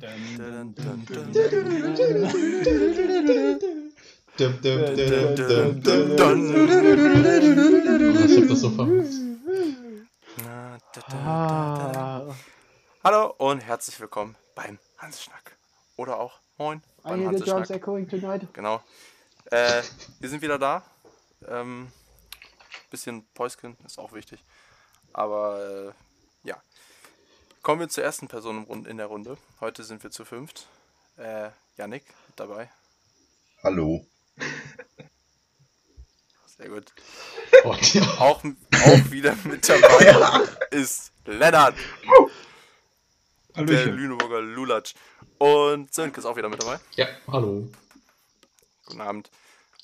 Ich hab das so vermisst. Ah, Hallo und herzlich willkommen beim Hanseschnack. Oder auch Moin I beim Hanseschnack. echoing tonight. Genau. Äh, wir sind wieder da. Ähm, bisschen Päusken ist auch wichtig. Aber äh. Kommen wir zur ersten Person im Rund- in der Runde. Heute sind wir zu fünft. Äh, Yannick mit dabei. Hallo. Sehr gut. Und ja, Auch, auch wieder mit dabei ist Lennart, der Hallöchen. Lüneburger Lulatsch. Und Sönke ist auch wieder mit dabei. ja, hallo. Guten Abend.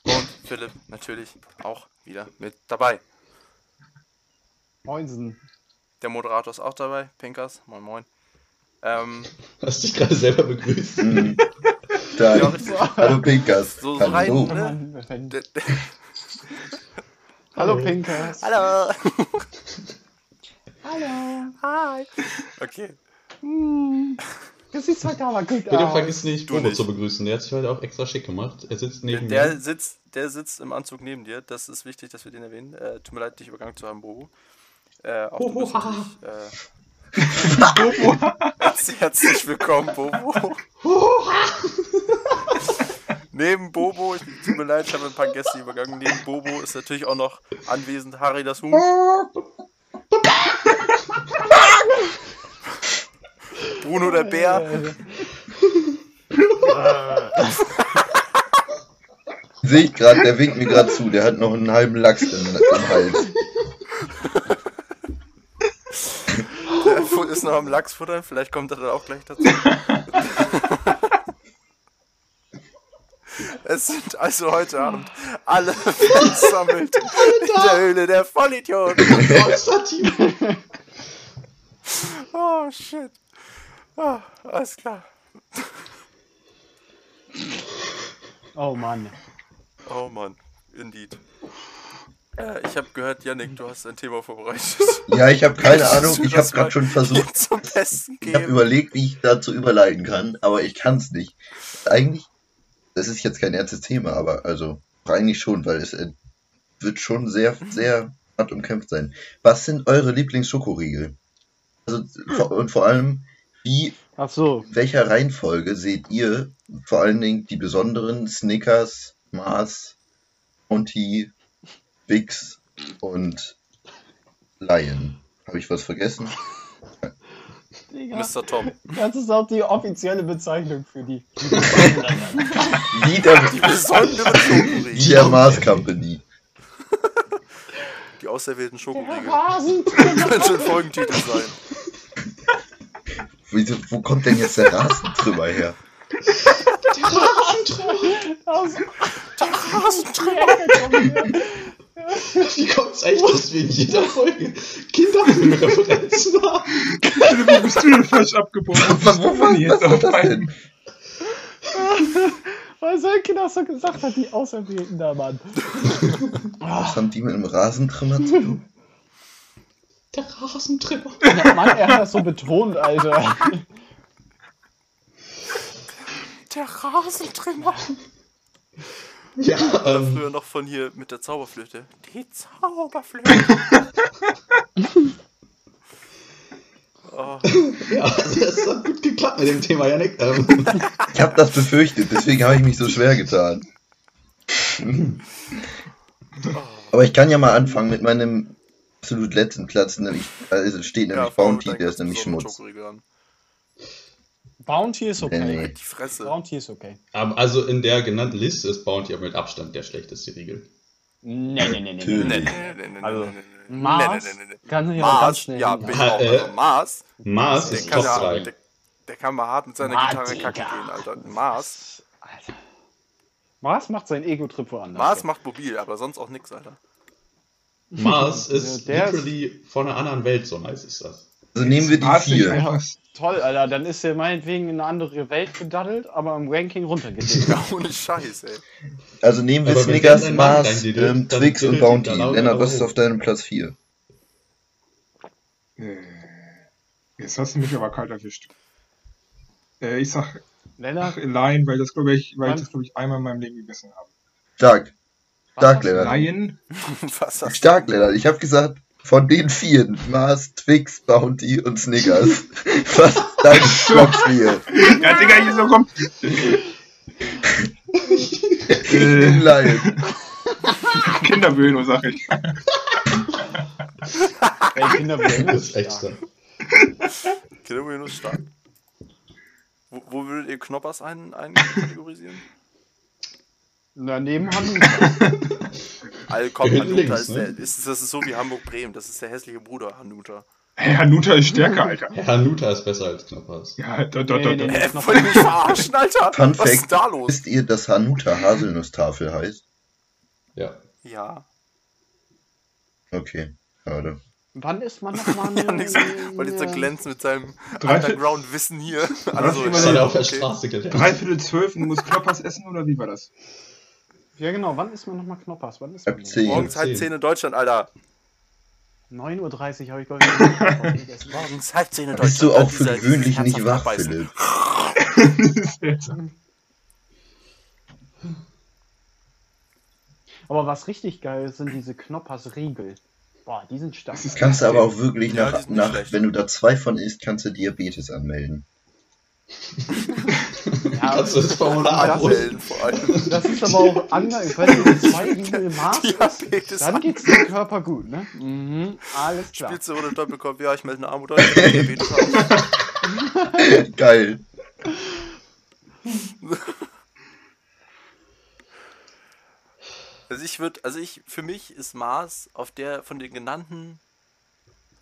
Und Philipp natürlich auch wieder mit dabei. Moinsen. Der Moderator ist auch dabei. Pinkers, moin moin. Ähm, Hast dich gerade selber begrüßt. Mhm. ja, richtig. hallo Pinkas. So, so rein, Hallo. Ne? Der- der- Hallo Hallo. Pinkers. Hallo. Hallo. Hi. Okay. Hm. Das sieht zwar aber gut Bitte aus. vergiss nicht, nicht. zu begrüßen. Der hat sich heute auch extra schick gemacht. Er sitzt neben Der mir. sitzt, der sitzt im Anzug neben dir. Das ist wichtig, dass wir den erwähnen. Äh, tut mir leid, dich übergangen zu haben, Bobo. Äh, auch du Bobo, äh, herz- herzlich willkommen, Bobo. Neben Bobo, ich, tut mir leid, ich habe ein paar Gäste übergangen. Neben Bobo ist natürlich auch noch anwesend Harry das Huhn. Bruno der Bär. Sehe ich gerade, der winkt mir gerade zu. Der hat noch einen halben Lachs im, im Hals. Ist noch am Lachs futtern, vielleicht kommt er dann auch gleich dazu. Es sind also heute Abend alle versammelt in der Höhle der Vollidioten. Konstantin. Oh shit. Ah, alles klar. Oh Mann. Oh Mann, indeed. Äh, ich habe gehört, Yannick, du hast ein Thema vorbereitet. Ja, ich habe keine Ahnung. Ich habe gerade schon versucht. Zum Besten Ich habe geben. überlegt, wie ich dazu überleiten kann, aber ich kann es nicht. Eigentlich, das ist jetzt kein ernstes Thema, aber also eigentlich schon, weil es äh, wird schon sehr, sehr hart umkämpft sein. Was sind eure Lieblingsschokoriegel? Also vor, und vor allem, wie Ach so. in welcher Reihenfolge seht ihr vor allen Dingen die besonderen Snickers, Mars, Monty, Bix und Lion? Habe ich was vergessen? Digga. Mr. Tom. Das ist auch die offizielle Bezeichnung für die. Wie der, Die Schokoriegel. der Mars Company. Die auserwählten Schokoriegel. Könnte ein Folgentitel sein. Wieso, wo kommt denn jetzt der Rasentrümmer her? Aus Wie kommt's echt, dass wir in jeder Folge Kinderfilmreferenzen haben? Wo bist du denn falsch abgebogen? Was, was, was, jetzt was auf denn? Weil Sönke das so gesagt hat, die Auserwählten da, Mann. Was haben die mit einem Rasentrimmer zu tun? Der Rasentrimmer. Ja, Mann, er hat das so betont, Alter. Der Rasentrimmer. Ja, Oder ähm, früher noch von hier mit der Zauberflöte. Die Zauberflöte. oh, ja, das hat gut geklappt mit dem Thema, Janik. Ähm, Ich habe das befürchtet, deswegen habe ich mich so schwer getan. Aber ich kann ja mal anfangen mit meinem absolut letzten Platz. Nämlich, also steht nämlich wir Bounty, der ist nämlich besonderen Schmutz. Bounty ist okay. Nee, nee. Die Fresse. Bounty ist okay. aber also in der genannten Liste ist Bounty aber mit Abstand der schlechteste Riegel. Nee, nee, nee, nee. Nee, nee, nee, nee, Also. Mars Nee, nee, nee, nee. kann sich aber ganz Mars, schnell ja, bin ich Ah, auch. äh, Also Mars, Mars der ist kann, Top ja, 3. der, der kann mal hart mit seiner Mars, Gitarre kacke gehen, Alter. Mars. Alter. Mars macht sein Ego-Trip woanders. Mars macht mobil, aber sonst auch nix, Alter. Mars ist Der ist- literally von einer anderen Welt, so nice ist das. Also nehmen wir die vier. Toll, Alter. Dann ist er meinetwegen in eine andere Welt gedaddelt, aber im Ranking runtergedreht. Ja, ohne Scheiß, ey. Also nehmen wir Aber Snickers, Mars, ähm, Twix und Bounty. Lennart, was ist auf deinem Platz 4? Äh, Jetzt hast du mich aber kalt erwischt. Äh, ich sag Lennart, Lion, weil das glaube ich, weil ich das glaube ich einmal in meinem Leben gegessen habe. Stark. Stark? Lennart. Lion? Was Stark, Lennart. Ich habe gesagt, von den vier, Mars, Twix, Bounty und Snickers, was ist dein Flopspiel? Ja, Digga, hier so kommt. äh, Lion. Kinderbühne, sag ich. Ey, Kinder, wir Das ist echt stark. Kinderbueno ist stark. Wo, wo würdet ihr Knoppers ein, Daneben haben Also komm, Hinten Hanuta links, ist, ne? der, ist, das ist so wie Hamburg-Bremen. Das ist der hässliche Bruder Hanuta. Hey, Hanuta ist stärker, Alter. Herr Nuta ist besser als Knoppers. Ja, da, da, da, Nee, nee, da. nee. Äh, wollt ihr mich verarschen, Alter? Fun Was ist Fact. da los? Wisst ihr, dass Hanuta Haselnusstafel heißt? Ja. Ja. Okay, schade. Wann ist man nochmal Ja, nix, weil jetzt so glänzt mit seinem Underground-Wissen hier. Also, hat er auf der. Straße gelernt. Dreiviertel zwölf und du musst Knoppers essen, oder wie war das? Ja, genau. Wann ist man nochmal Knoppers? Wann ist man Ab denn? 10. Morgens halb 10 in Deutschland, Alter. 9.30 Uhr habe ich, glaube ich, gegessen. Morgens halb 10 in Deutschland. bist du auch für dieser- gewöhnlich nicht wach, Abbeißen. Philipp. Aber was richtig geil ist, sind diese Knoppers Riegel. Boah, die sind stark. Kannst du aber auch wirklich Ja, nach, nach wenn du da zwei von isst, kannst du Diabetes anmelden. Ja, Kannst du das Formular abholen? Anmelden vor allem. das ist aber auch anders. Wenn du zwei Riegel im Maß Diabetes dann geht's dem Körper gut, ne? Mhm, alles klar. Spielst du oder Doppelkopf? Ja, ich melde eine Armut an. Geil. Also ich würde, also ich, für mich ist Mars auf der von den genannten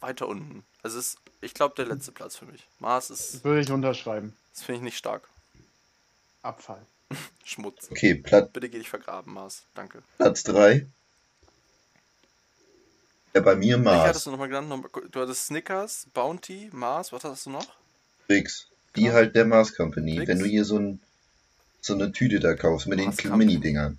weiter unten. Also ist, ich glaube, der letzte Platz für mich. Mars ist, Würde ich unterschreiben. das finde ich nicht stark. Abfall. Schmutz. Okay, Platz, Bitte geh dich vergraben, Mars. Danke. Platz 3. Ja, bei mir Welche hattest Mars. du nochmal genannt? Du hattest Snickers, Bounty, Mars, was hast du noch? Twix. Die halt der Mars Company. Twix? Wenn du hier so, ein, so eine Tüte da kaufst mit Mars den. Mini-Dingern.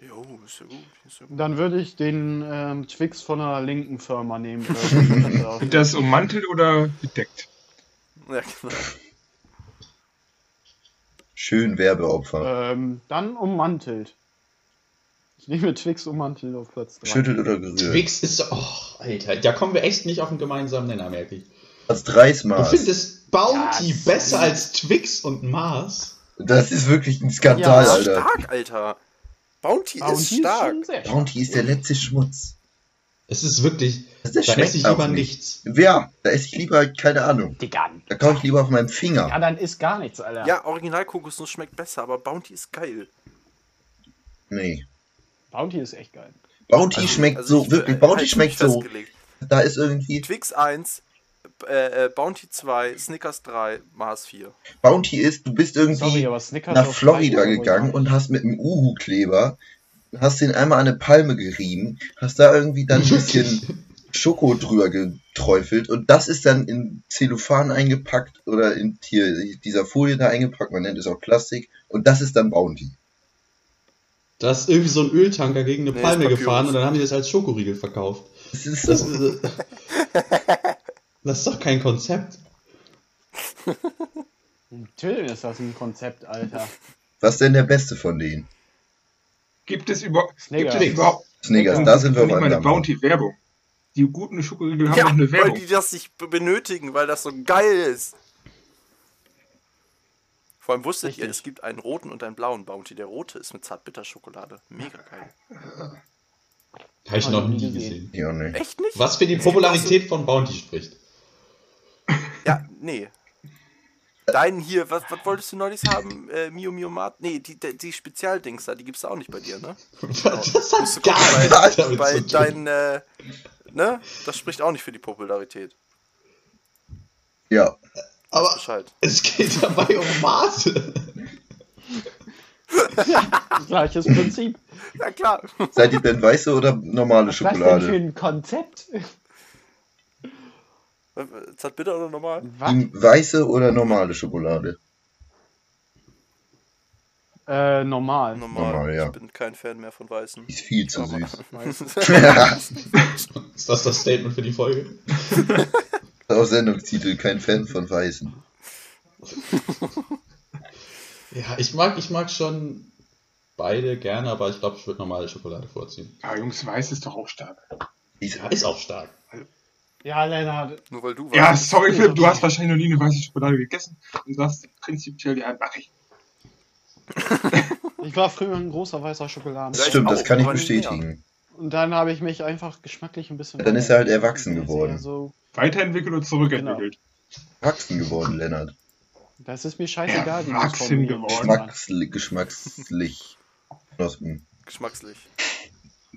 Jo, ist ja gut. Ist ja gut. Dann würde ich den ähm, Twix von einer linken Firma nehmen. Wird das ummantelt oder bedeckt? Ja, genau. Schön Werbeopfer. ähm, dann ummantelt. Ich nehme Twix ummantelt auf Platz 3. Schüttelt oder gerührt. Twix ist so. Oh, Alter, da kommen wir echt nicht auf einen gemeinsamen Nenner, merke ich. Platz 3 ist Du Mars. findest Bounty Ja, besser als Twix und Mars? Das ist wirklich ein Skandal, Ja, Alter. Stark, Alter. Bounty, Bounty ist stark. stark. Bounty ist der letzte Schmutz. Es ist wirklich. Das, Da schmeckt esse ich lieber nicht. nichts. Ja, da esse ich lieber, keine Ahnung. Digga. Da kaufe ich lieber auf meinem Finger. Ja, dann ist gar nichts, Alter. Ja, Original Kokosnuss schmeckt besser, aber Bounty ist geil. Nee. Bounty ist echt geil. Bounty schmeckt Also so, ich, wirklich, Bounty halt schmeckt so. Da ist irgendwie, Twix 1, äh, äh, Bounty 2, Snickers 3, Mars 4. Bounty ist, du bist irgendwie Sorry, nach Florida gegangen und hast mit einem Uhu-Kleber, hast den einmal an eine Palme gerieben, hast da irgendwie dann ein bisschen Schoko drüber geträufelt und das ist dann in Zellophan eingepackt oder in hier dieser Folie da eingepackt, man nennt es auch Plastik und das ist dann Bounty. Da ist irgendwie so ein Öltanker gegen eine Nee, Palme gefahren und dann haben die das als Schokoriegel verkauft. Das ist Das so. ist, das ist doch kein Konzept. Natürlich ist das ein Konzept, Alter. Was ist denn der beste von denen? Gibt es, über, gibt Snickers. es überhaupt Snickers, da sind wir mal eine. Bounty-Werbung? Die guten Schokoriegel haben Ja, auch eine weil Werbung. die das nicht be- benötigen, weil das so geil ist. Vor allem wusstet ihr, Richtig. es gibt einen roten und einen blauen Bounty. Der rote ist mit Zartbitterschokolade. Mega geil. Habe ich noch nie gesehen. Ja, nee. Echt nicht? Was für die Popularität von Bounty spricht. Ja, nee. Deinen hier, was, was wolltest du neulich haben? Äh, Mio Mio Mart? Nee, die, die, die Spezialdings da, die gibt's auch nicht bei dir, ne? Das Musst hat du gar gucken, nichts bei, damit bei zu tun. deinen, äh, ne? Das spricht auch nicht für die Popularität. Ja, Aber Bescheid. es geht dabei um Maße. Gleiches Prinzip. Ja, klar. seid ihr denn weiße oder normale Was denn für Schokolade? ein Konzept? Zartbitter oder normal? Was? Weiße oder normale Schokolade? Äh, normal. Normal. Normal, ja. Ich bin kein Fan mehr von Weißen. Die ist viel zu Aber- süß. Ist das das Statement für die Folge? Auch Sendungstitel, kein Fan von Weißen. Ja, ich mag, ich mag schon beide gerne, aber ich glaube, ich würde normale Schokolade vorziehen. Ja, Jungs, weiß ist doch auch stark. Ja, ist auch stark. Ja, Lennart. Nur weil du Ja, weißt. sorry, Philipp, du hast wahrscheinlich noch nie eine weiße Schokolade gegessen und sagst prinzipiell, ja, mach ich. Ich war früher ein großer weißer Schokoladen. Das Ja, stimmt, das kann ich bestätigen. Und dann habe ich mich einfach geschmacklich ein bisschen. Dann ist er halt erwachsen geworden. So, Weiterentwickelt und zurückentwickelt. Erwachsen geworden, Lennart. das ist mir scheißegal. die Erwachsen geworden. Geschmacksli geschmackslich. Geschmackslich.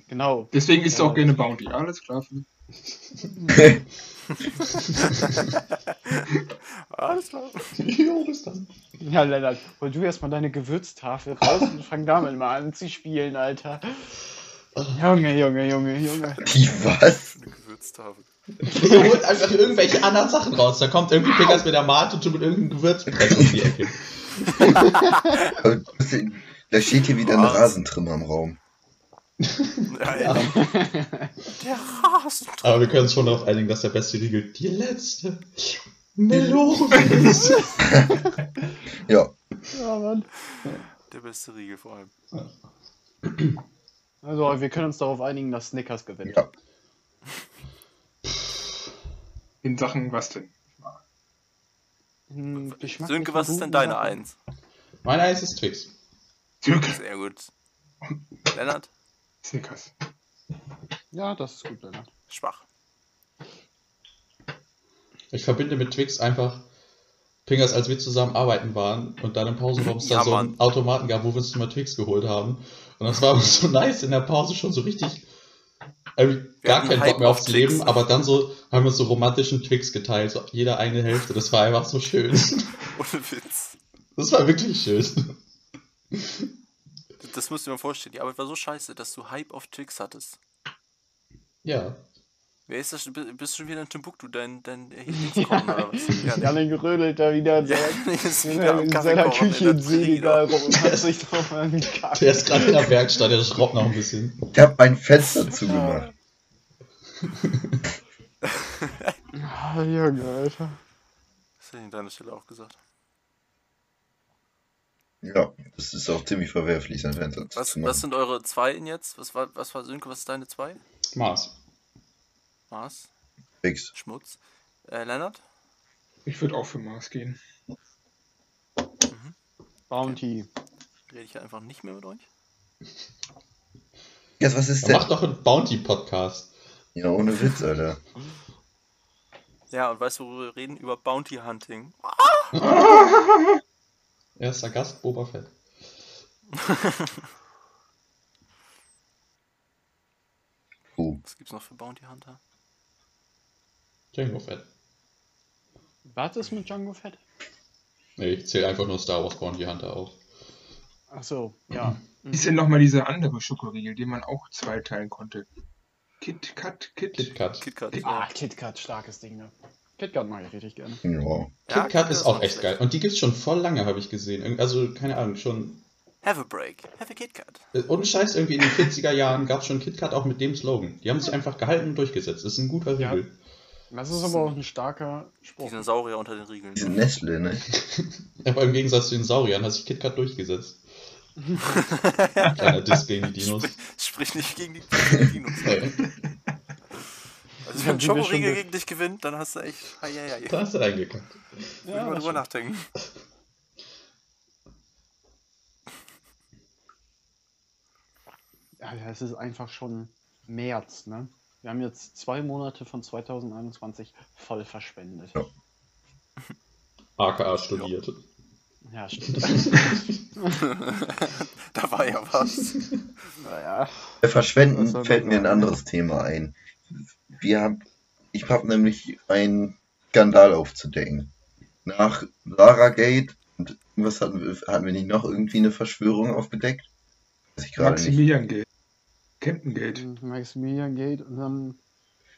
Genau. Deswegen isst du Ja. auch gerne Bounty. Alles klar, Philipp. Alles klar. jo, bis dann. Ja, Lennart, hol du erstmal deine Gewürztafel raus und fang damit mal an zu spielen, Alter. Junge, Junge, Junge, Junge. Die was? Eine Gewürztafel. Ihr holt einfach irgendwelche anderen Sachen raus. Da kommt irgendwie Pickers mit der Mate und tut mit irgendeinem Gewürzbrett um die Ecke. Da steht hier wieder ein? Rasentrimmer im Raum. Ja, ja. Der Rasen. Aber wir können uns schon darauf einigen, dass der beste Riegel die letzte Melone ist. Ja, Ja, Mann. Der beste Riegel vor allem. Also, wir können uns darauf einigen, dass Snickers gewinnt. ja. In Sachen was denn? Hm, Sönke, was ist denn deine. Eins? Mein Eis ist Twix. Türke. Sehr gut. Lennart? Snickers. Ja, das ist gut, Lennart. Schwach. Ich verbinde mit Twix einfach Pingers, als wir zusammen arbeiten waren und dann im Pausenraum es da Ja, so einen. Automaten gab, wo wir uns immer Twix geholt haben. Und das war aber so nice in der Pause schon so richtig. Wir gar keinen Hype Bock mehr auf aufs Twix. Leben, aber dann so haben wir so romantischen Twix geteilt, so jeder eine Hälfte. Das war einfach so schön. Ohne Witz. Das war wirklich schön. Das musst du dir mal vorstellen. Die Arbeit war so scheiße, dass du Hype auf Twix hattest. Ja. Wer ist das? Bist du schon wieder in Timbuktu, dein, dein Lieblingskochen oder was? Ja, Janne grödelt da wieder in ja, ist in wieder am Kaffee seiner Küche in in der Senegal rum und hat sich drauf angekackt. Der ist gerade in der Werkstatt, der schraubt noch ein bisschen. Ich habe ein Fenster zugemacht. Ah, Junge, Alter. Das hätte ich an deiner Stelle auch gesagt. Ja, das ist auch ziemlich verwerflich, sein Fenster Was, was sind eure Zweien jetzt? Was war, was war Sönke, was ist deine Zwei? Mars. Mars? Fix. Schmutz? Äh, Lennart? Ich würde auch für Mars gehen. Bounty. Rede ich einfach nicht mehr mit euch? Jetzt, was ist denn? macht doch einen Bounty-Podcast. Ja, ohne Witz, Alter. Ja, und weißt du, worüber wir reden? Über Bounty Hunting. Erster Gast, Boba Fett. Puh. Was gibt's noch für Bounty Hunter? Django Fett. Was ist mit Django Fett? Nee, ich zähle einfach nur Star Wars Bounty Hunter auf. Ach so, ja. Ist denn nochmal dieser andere Schokoriegel, den man auch zweiteilen konnte? Kit Kat, Kit. KitKat. KitKat. Ah, KitKat, starkes Ding, ne? KitKat mag ich richtig gerne. Ja. Ja, KitKat ist auch echt geil. Und die gibt's schon voll lange, habe ich gesehen. Also, keine Ahnung, schon. Have a break. Have a KitKat. äh, Ohne Scheiß, irgendwie in den 40er Jahren gab's schon KitKat auch mit dem Slogan. Die haben sich einfach gehalten und durchgesetzt. Das ist ein guter Ja. Riegel. Das ist aber auch ein starker Spruch. Dinosaurier unter den Riegeln. Diese Nestle, ne? Aber im Gegensatz zu den Sauriern hat sich KitKat durchgesetzt. Kleiner Diss gegen die Dinos. Sprich, sprich nicht gegen die, gegen die Dinos. Wenn schon Schokoriegel ge- gegen dich gewinnt, dann hast du echt. Ai, ai, ai. da hast du reingekackt. Muss Ja, mal das drüber nachdenken. Ja, es ist einfach schon März, ne? Wir haben jetzt zwei Monate von 2021 voll verschwendet. Ja. AKA studiert. Ja, stimmt. Da war ja was. naja. Bei Verschwenden fällt mir ein anderes Thema ein. Wir haben, ich habe nämlich einen Skandal aufzudecken. Nach Sarah Gate und was hatten wir, hatten wir nicht noch irgendwie eine Verschwörung aufgedeckt? Weiß ich gerade nicht. Maximilian Gate. Captain Gate. Maximilian Gate und dann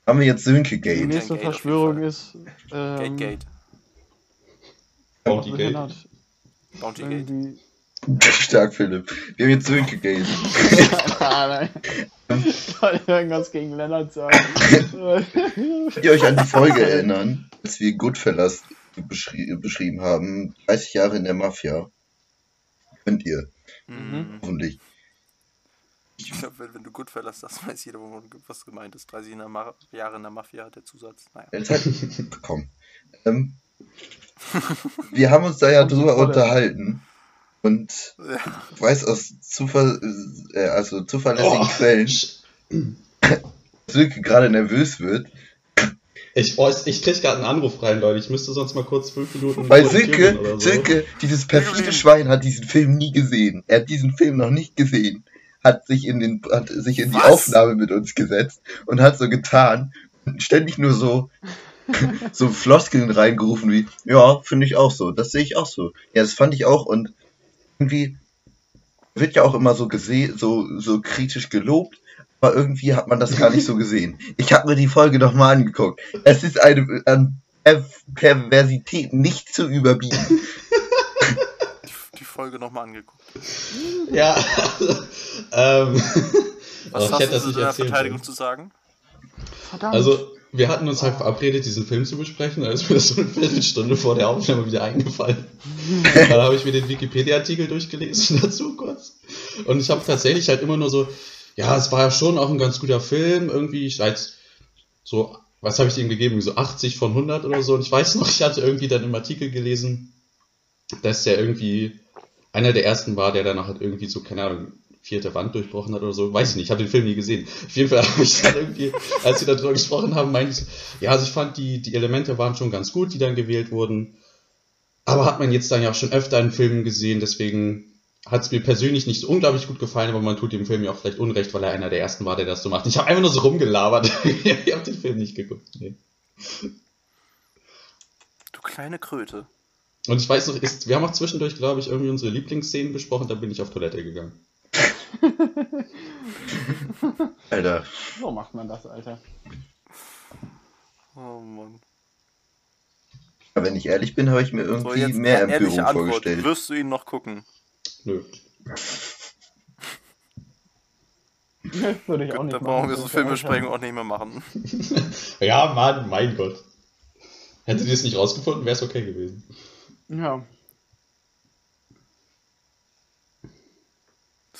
Haben wir jetzt Sönke die Gate? nächste Gate Verschwörung ist. Ähm, Gate Gate. Bounty Gate. Bounty Gate. Stark, Philipp. Wir haben jetzt nein. Ich wollte irgendwas gegen Lennart sagen. Könnt ihr euch an die Folge erinnern, als wir Goodfellas beschri beschrieben haben, 30 Jahre in der Mafia. Könnt ihr, Mhm. hoffentlich. Ich glaube, wenn, wenn du Goodfellas sagst, weiß jeder, was gemeint ist. 30 in der Ma Jahre in der Mafia, der Zusatz. Naja. Jetzt halt, komm. Ähm, wir haben uns da ja drüber unterhalten und Ja. ich weiß aus zuver äh, also zuverlässigen Oh, Quellen, dass Silke gerade nervös wird, Ich, oh, ich krieg gerade einen Anruf rein, Leute. Ich müsste sonst mal kurz fünf Minuten. weil Silke, so. Silke, dieses perfide Schwein hat diesen Film nie gesehen. Er hat diesen Film noch nicht gesehen, hat sich in den, hat sich in die? Aufnahme mit uns gesetzt und hat so getan, ständig nur so, so Floskeln reingerufen wie, ja, finde ich auch so, das sehe ich auch so. Ja, das fand ich auch und irgendwie wird ja auch immer so gesehen, so, so kritisch gelobt, aber irgendwie hat man das gar nicht so gesehen. Ich habe mir die Folge nochmal angeguckt. Es ist eine an Per- Perversität nicht zu überbieten. Die, die Folge nochmal angeguckt. Ja. ähm, Was ich hast du zu erzählen Verteidigung sollen. zu sagen? Verdammt. Also, wir hatten uns halt verabredet, diesen Film zu besprechen. Da ist mir das so eine Viertelstunde vor der Aufnahme wieder eingefallen. Dann habe ich mir den Wikipedia-Artikel durchgelesen dazu kurz. Und ich habe tatsächlich halt immer nur so, ja, es war ja schon auch ein ganz guter Film. Irgendwie, ich als so, was habe ich ihm gegeben? So 80 von 100 oder so. Und ich weiß noch, ich hatte irgendwie dann im Artikel gelesen, dass der irgendwie einer der ersten war, der danach halt irgendwie so, keine Ahnung, vierte Wand durchbrochen hat oder so. Weiß ich nicht, ich habe den Film nie gesehen. Auf jeden Fall habe ich dann irgendwie, als wir darüber gesprochen haben, meinte ich, ja, also ich fand die, die Elemente waren schon ganz gut, die dann gewählt wurden. Aber hat man jetzt dann ja auch schon öfter in Filmen gesehen, deswegen hat es mir persönlich nicht so unglaublich gut gefallen, aber man tut dem Film ja auch vielleicht Unrecht, weil er einer der ersten war, der das so macht. Ich habe einfach nur so rumgelabert. ich habe den Film nicht geguckt. Nee. Du kleine Kröte. Und ich weiß noch, ist, wir haben auch zwischendurch, glaube ich, irgendwie unsere Lieblingsszenen besprochen, da bin ich auf Toilette gegangen. Alter, so macht man das, Alter. Oh Mann. aber wenn ich ehrlich bin, habe ich mir So, irgendwie jetzt mehr ehrliche Empörung Antwort. vorgestellt. Wirst du ihn noch gucken? Nö. Würde ich auch Gut, nicht dann brauchen wir so machen. Filmbesprechungen auch nicht mehr machen. Ja, Mann, mein Gott. Hättet ihr es nicht rausgefunden, wäre es okay gewesen. Ja.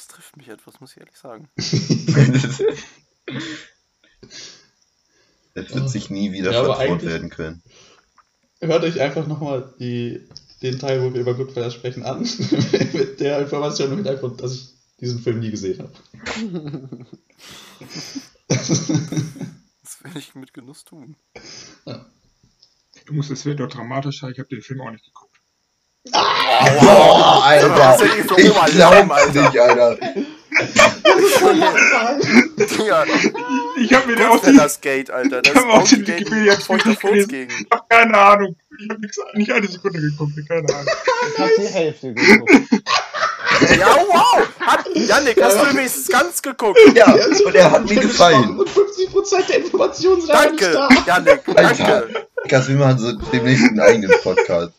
Das trifft mich etwas, muss ich ehrlich sagen. Es wird sich nie wieder Ja, vertraut werden können. Hört euch einfach nochmal den Teil, wo wir über Goodfellas sprechen, an. mit der Information im Hintergrund, dass ich diesen Film nie gesehen habe. Das will ich mit Genuss tun. Du musst, es wird doch dramatischer. Ich habe den Film auch nicht geguckt. Alter! Ist denn hier für Ich glaub's nicht, Alter! Ja, Ich habe mir den auch nicht, Goodfellas Gate, Alter. Das Ich hab auch ist den Gate gelesen. gegen. ich hab keine Ahnung. Ich habe nicht eine Sekunde geguckt. Keine Ahnung. Ich hab die Hälfte geguckt. Ja, wow! Hat, Janik, hast du wenigstens ganz geguckt? Ja, und er hat mir gefallen. Und 50% der Informationen sind Danke, nicht da. Janik, Alter! danke. Lukas, wir machen so demnächst einen eigenen Podcast.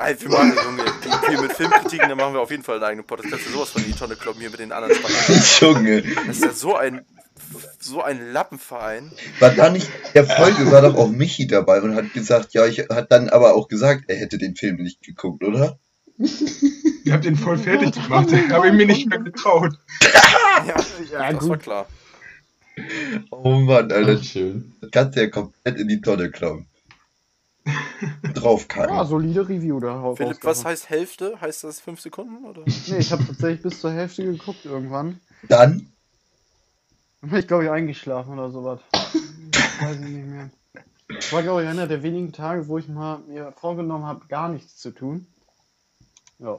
Alter, wir machen, Junge, die, hier mit Filmkritiken, da machen wir auf jeden Fall einen eigenen Podcast. Kannst du sowas von in die Tonne kloppen hier mit den anderen Spacken. Junge! Das ist ja so ein, so ein Lappenverein. War da nicht, der Folge war doch auch Michi dabei und hat gesagt, ja, ich hat dann aber auch gesagt, er hätte den Film nicht geguckt, oder? Ich habe den voll fertig gemacht. Habe ich mir nicht mehr getraut. Ja, ja das war klar. Oh Mann, Alter, Ach, schön. das kannst du ja komplett in die Tonne kloppen. Draufkacken. Ja, solide Review da. Philipp, was heißt Hälfte? Heißt das 5 Sekunden? Oder? Nee, ich habe tatsächlich bis zur Hälfte geguckt irgendwann. Dann, Ich glaube, ich eingeschlafen oder sowas. Weiß ich nicht mehr. Das war, glaube ich, einer der wenigen Tage, wo ich mal mir vorgenommen habe, gar nichts zu tun. Ja.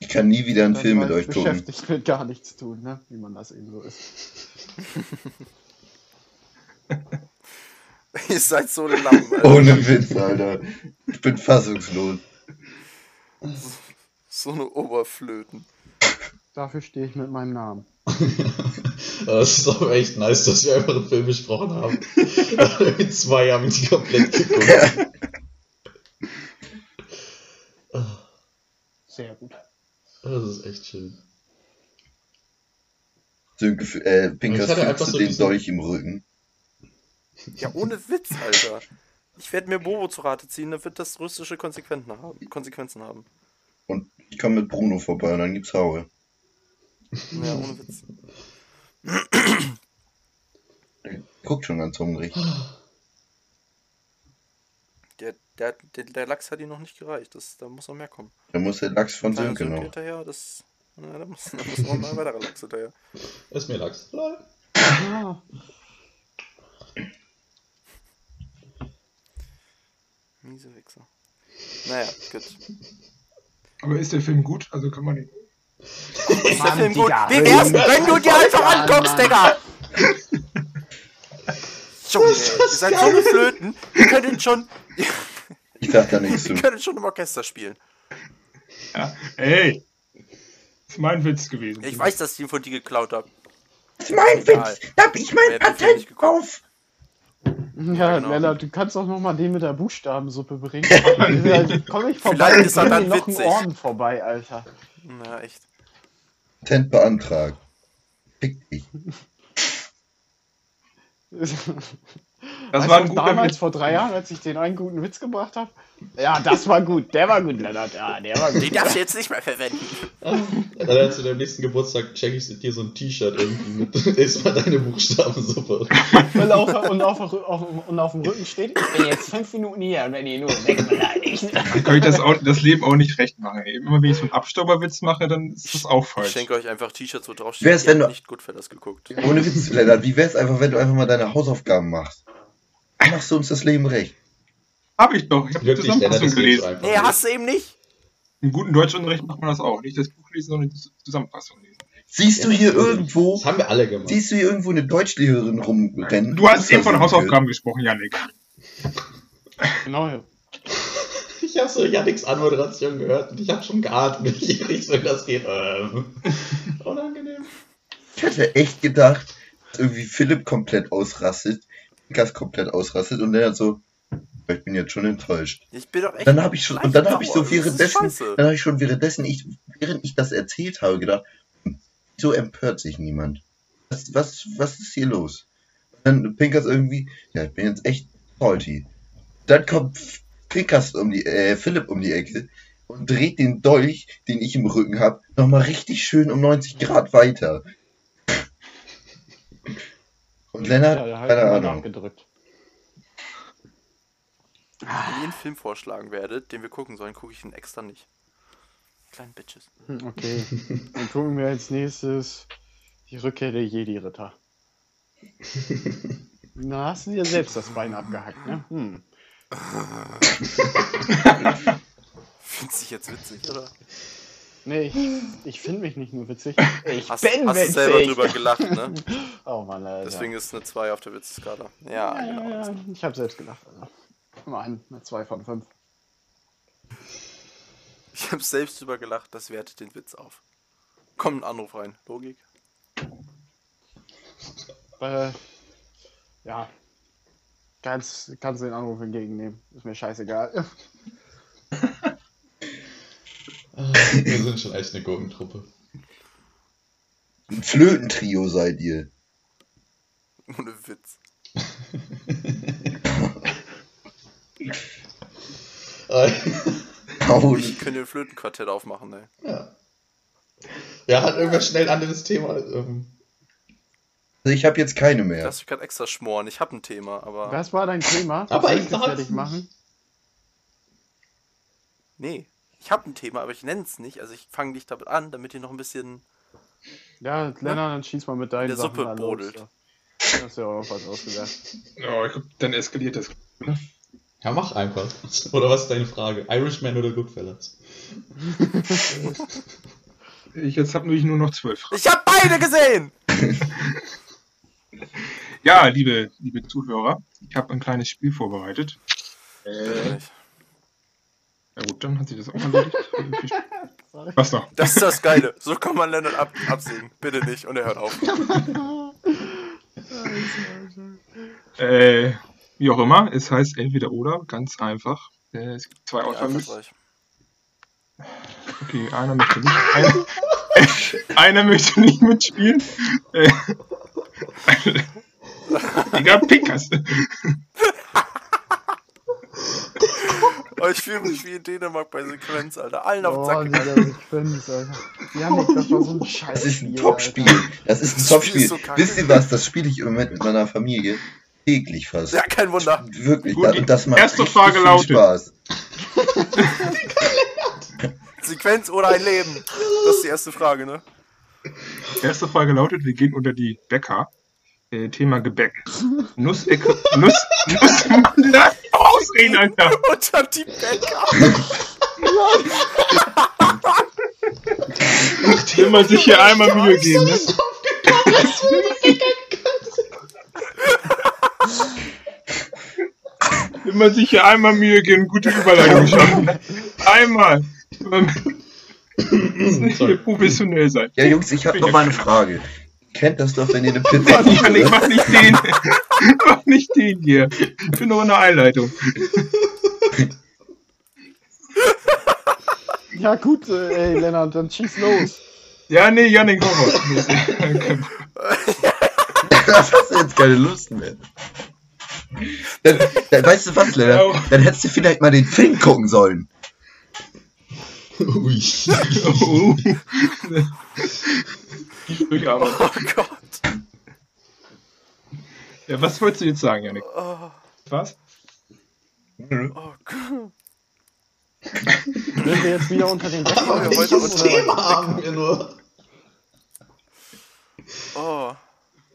ich kann nie wieder einen dann Film mit ich euch gucken. beschäftigt mit gar nichts tun, ne? Wie man das eben so ist. Ihr seid so eine Lappen, Alter. Ohne Witz, Alter. Ich bin fassungslos. So eine Oberflöten. Dafür stehe ich mit meinem Namen. Das ist aber echt nice, dass wir einfach einen Film besprochen haben. In zwei Jahren die komplett geguckt. Sehr gut. Das ist echt schön. Äh, hatte einfach fühlst du so den diesen- Dolch im Rücken. Ja, ohne Witz, Alter. Ich werde mir Bobo zu Rate ziehen, dann wird das russische Konsequenzen haben. Konsequenzen haben. Und ich komme mit Bruno vorbei und dann gibt's Haue. Ja, ohne Witz. Der guckt schon ganz hungrig. Der, der, der, der Lachs hat ihm noch nicht gereicht. Das, da muss noch mehr kommen. Da muss der Lachs von Sönke noch. hinterher, das. Na, da muss, da muss noch ein weiterer Lachs hinterher. Ist mir Lachs. Ah, Miese Wichser. Naja, gut. Aber ist der Film gut? Also kann man den. Ist der Film gut? Wie wär's, wenn du dir einfach anguckst. Digga? Junge, ihr seid so eine Flöten. Ihr könntet schon, Ich sag da nichts zu. ihr könntet schon im Orchester spielen. Ja. Ey! Das ist mein Witz gewesen. Ich weiß, dass ich ihn von dir geklaut habe. Das ist mein Egal. Witz. Da hab ich mein Patent geguckt? Drauf. Ja, genau. Lennart, du kannst doch noch mal den mit der Buchstabensuppe bringen. Ja, Komm ich vorbei, Vielleicht ich ist er dann noch einen witzig. Orden vorbei, Alter. Na, echt. Patent beantragt. Fick dich. Das Weißt war ein guter damals Witz. vor drei Jahren, als ich den einen guten Witz gebracht habe? Ja, das war gut. Der war gut, Lennart. Ja, der war Den gut. darfst du jetzt nicht mehr verwenden. Dann zu deinem nächsten Geburtstag check ich dir so ein T-Shirt irgendwie mit. Ist mal deine Buchstabensuppe. Und auf, und, auf, auf, und auf dem Rücken steht, ich bin jetzt fünf Minuten hier und wenn ihr nur wegbeleidigt. Dann kann ich das, auch, das Leben auch nicht recht machen. Immer wenn ich so einen Abstauberwitz mache, dann ist das auch Ich falsch. schenke euch einfach T-Shirts, wo drauf Wär's, wenn du- nicht gut für das geguckt. Ohne Witz, Lennart. Wie wär's einfach, wenn du einfach mal deine Hausaufgaben machst? Machst du uns das Leben recht? Hab ich doch. Ich habe die Zusammenfassung so gelesen. Nee, hast du eben nicht. Im guten Deutschunterricht macht man das auch. Nicht das Buch lesen, sondern die Zusammenfassung lesen. Siehst du hier irgendwo, Das haben wir alle gemacht. siehst du hier irgendwo eine Deutschlehrerin rumrennen? Du hast eben von Hausaufgaben gesprochen, Janik. Genau, ja. Ich habe so Yannicks Anmoderation gehört und ich habe schon geatmet, welche Richtung das geht. Ähm. Unangenehm. Ich hätte echt gedacht, dass irgendwie Philipp komplett ausrastet, Gas komplett ausrastet und der hat so, ich bin jetzt schon enttäuscht. Ich bin doch echt. Dann habe ich schon, und dann habe ich so währenddessen, dann habe ich schon währenddessen, ich, während ich das erzählt habe, gedacht, so empört sich niemand. Was, was, was ist hier los? Dann Pinkers irgendwie, ja, ich bin jetzt echt salty. Dann kommt Pinkers um die, äh, Philipp um die Ecke und dreht den Dolch, den ich im Rücken habe, nochmal richtig schön um 90 Grad weiter. Und Lennart, Ja, hat keine Ahnung. nachgedrückt. Wenn ihr einen Film vorschlagen werdet, den wir gucken sollen, gucke ich ihn extra nicht. Kleinen Bitches. Hm, Okay. Dann gucken wir als nächstes die Rückkehr der Jedi-Ritter. Na, hast du dir selbst das Bein abgehackt, ne? Hm. Findest du dich jetzt witzig, oder? Nee, ich, ich finde mich nicht nur witzig. Ich Hast, bin hast du witzig. selber drüber gelacht, ne? Oh Mann, Alter. Deswegen ist es eine 2 auf der Witzskala. Ja, ja, genau. ja, ich habe selbst gelacht. Also. Immerhin eine 2 von 5. Ich habe selbst drüber gelacht, das wertet den Witz auf. Kommt ein Anruf rein. Logik. Äh, ja. Kannst, kannst den Anruf entgegennehmen. Ist mir scheißegal. Wir sind schon echt eine Gurkentruppe. Ein Flötentrio seid ihr. Ohne Witz. Ich könnte ein Flötenquartett aufmachen, ey. ja. Ja, hat irgendwas schnell anderes Thema. Ähm, ich habe jetzt keine mehr. Lass mich gerade extra schmoren. Ich habe ein Thema, aber. Was war dein Thema? Aber Soll ich fertig nicht. machen? Nee. Ich habe ein Thema, aber ich nenne es nicht. Also ich fange dich damit an, damit ihr noch ein bisschen. Ja, Lennart, dann schieß mal mit deinen der Sachen Suppe los. brodelt. Ja. Hast ja auch noch was ausgedacht. Ja, ich glaub, dann eskaliert das. ja, mach einfach. Oder was ist deine Frage? Irishman oder Goodfellas? Ich jetzt habe nur noch zwölf Fragen. Ich habe beide gesehen! Ja, liebe, liebe Zuhörer, ich habe ein kleines Spiel vorbereitet. Äh, Ja gut, dann hat sich das auch erledigt. Was noch? Das ist das Geile. So kann man Leonard ab absägen. Bitte nicht. Und er hört auf. Äh, wie auch immer, es heißt entweder oder, ganz einfach. Äh, es gibt zwei Ja, Auswahl. Okay, einer möchte nicht. Einer, einer möchte nicht mitspielen. Äh, Digga, Pinkers. Oh, ich fühle mich wie in Dänemark bei Sequenz, Alter. Allen auf Oh, dieser gegangen. Sequenz, Alter. Janik, das war so ein Scheiß. Das ist ein Spiel, Top-Spiel. Alter. Das ist ein Das Top-Spiel. So. Wisst ihr was? Das spiele ich im Moment mit meiner Familie täglich fast. Ja, kein Wunder. Wirklich. Gut, da, die und das macht erste richtig Frage viel lautet- Spaß. Sequenz oder ein Leben? Das ist die erste Frage, ne? Erste Frage lautet, wir gehen unter die Bäcker. Äh, Thema Gebäck. Nussecke. Nuss. Nuss. Lass ausreden, Alter. Unter die Bäcker. Wenn man sich hier einmal Mühe geben, ne? Wenn man sich hier einmal Mühe geben, gute Überleitung schaffen. Einmal. Man muss nicht hier professionell sein. Ja, Jungs, ich habe noch mal eine Frage. Kennt das doch, wenn ihr eine Pizza Mann, Mann, ich mach nicht den. mach nicht den hier. Ich bin nur in der Einleitung. Ja, gut, äh, ey, Lennart, dann schieß los. Ja, nee, Janik, komm mal. Das hast du jetzt keine Lust mehr. Dann, dann weißt du was, Lennart? Ja. Dann hättest du vielleicht mal den Film gucken sollen. Ui. Oh. Die Sprüche aber. Oh Gott. Ja, was wolltest du jetzt sagen, Janik? Oh, Was? oh Gott. Sind wir jetzt wieder unter den Decken? Heute was? unter- Oder- Thema haben wir nur. Oh.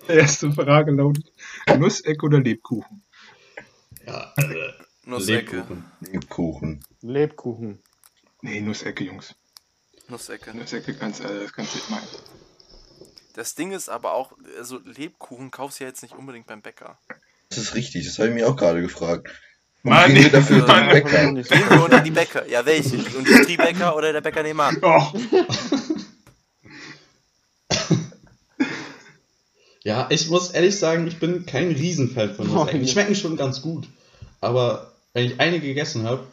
Erste Frage lautet: Nusseck oder Lebkuchen? Ja, also, Nussecke. Lebkuchen. Lebkuchen. Lebkuchen. Nee, Nussecke, Jungs. Nussecke. Nussecke kannst, äh, das kannst du nicht meinen. Das Ding ist aber auch, also Lebkuchen kaufst du ja jetzt nicht unbedingt beim Bäcker. Das ist richtig, das habe ich mir auch gerade gefragt. Mann, gehen wir dafür Mann. zum Bäcker? Nicht Gehen wir unter die Bäcker. Ja, welche? Die Industriebäcker oder der Bäcker nebenan? Oh, Ja, ich muss ehrlich sagen, ich bin kein Riesenfan von Nussecken. Nein. Die schmecken schon ganz gut. Aber wenn ich eine gegessen habe,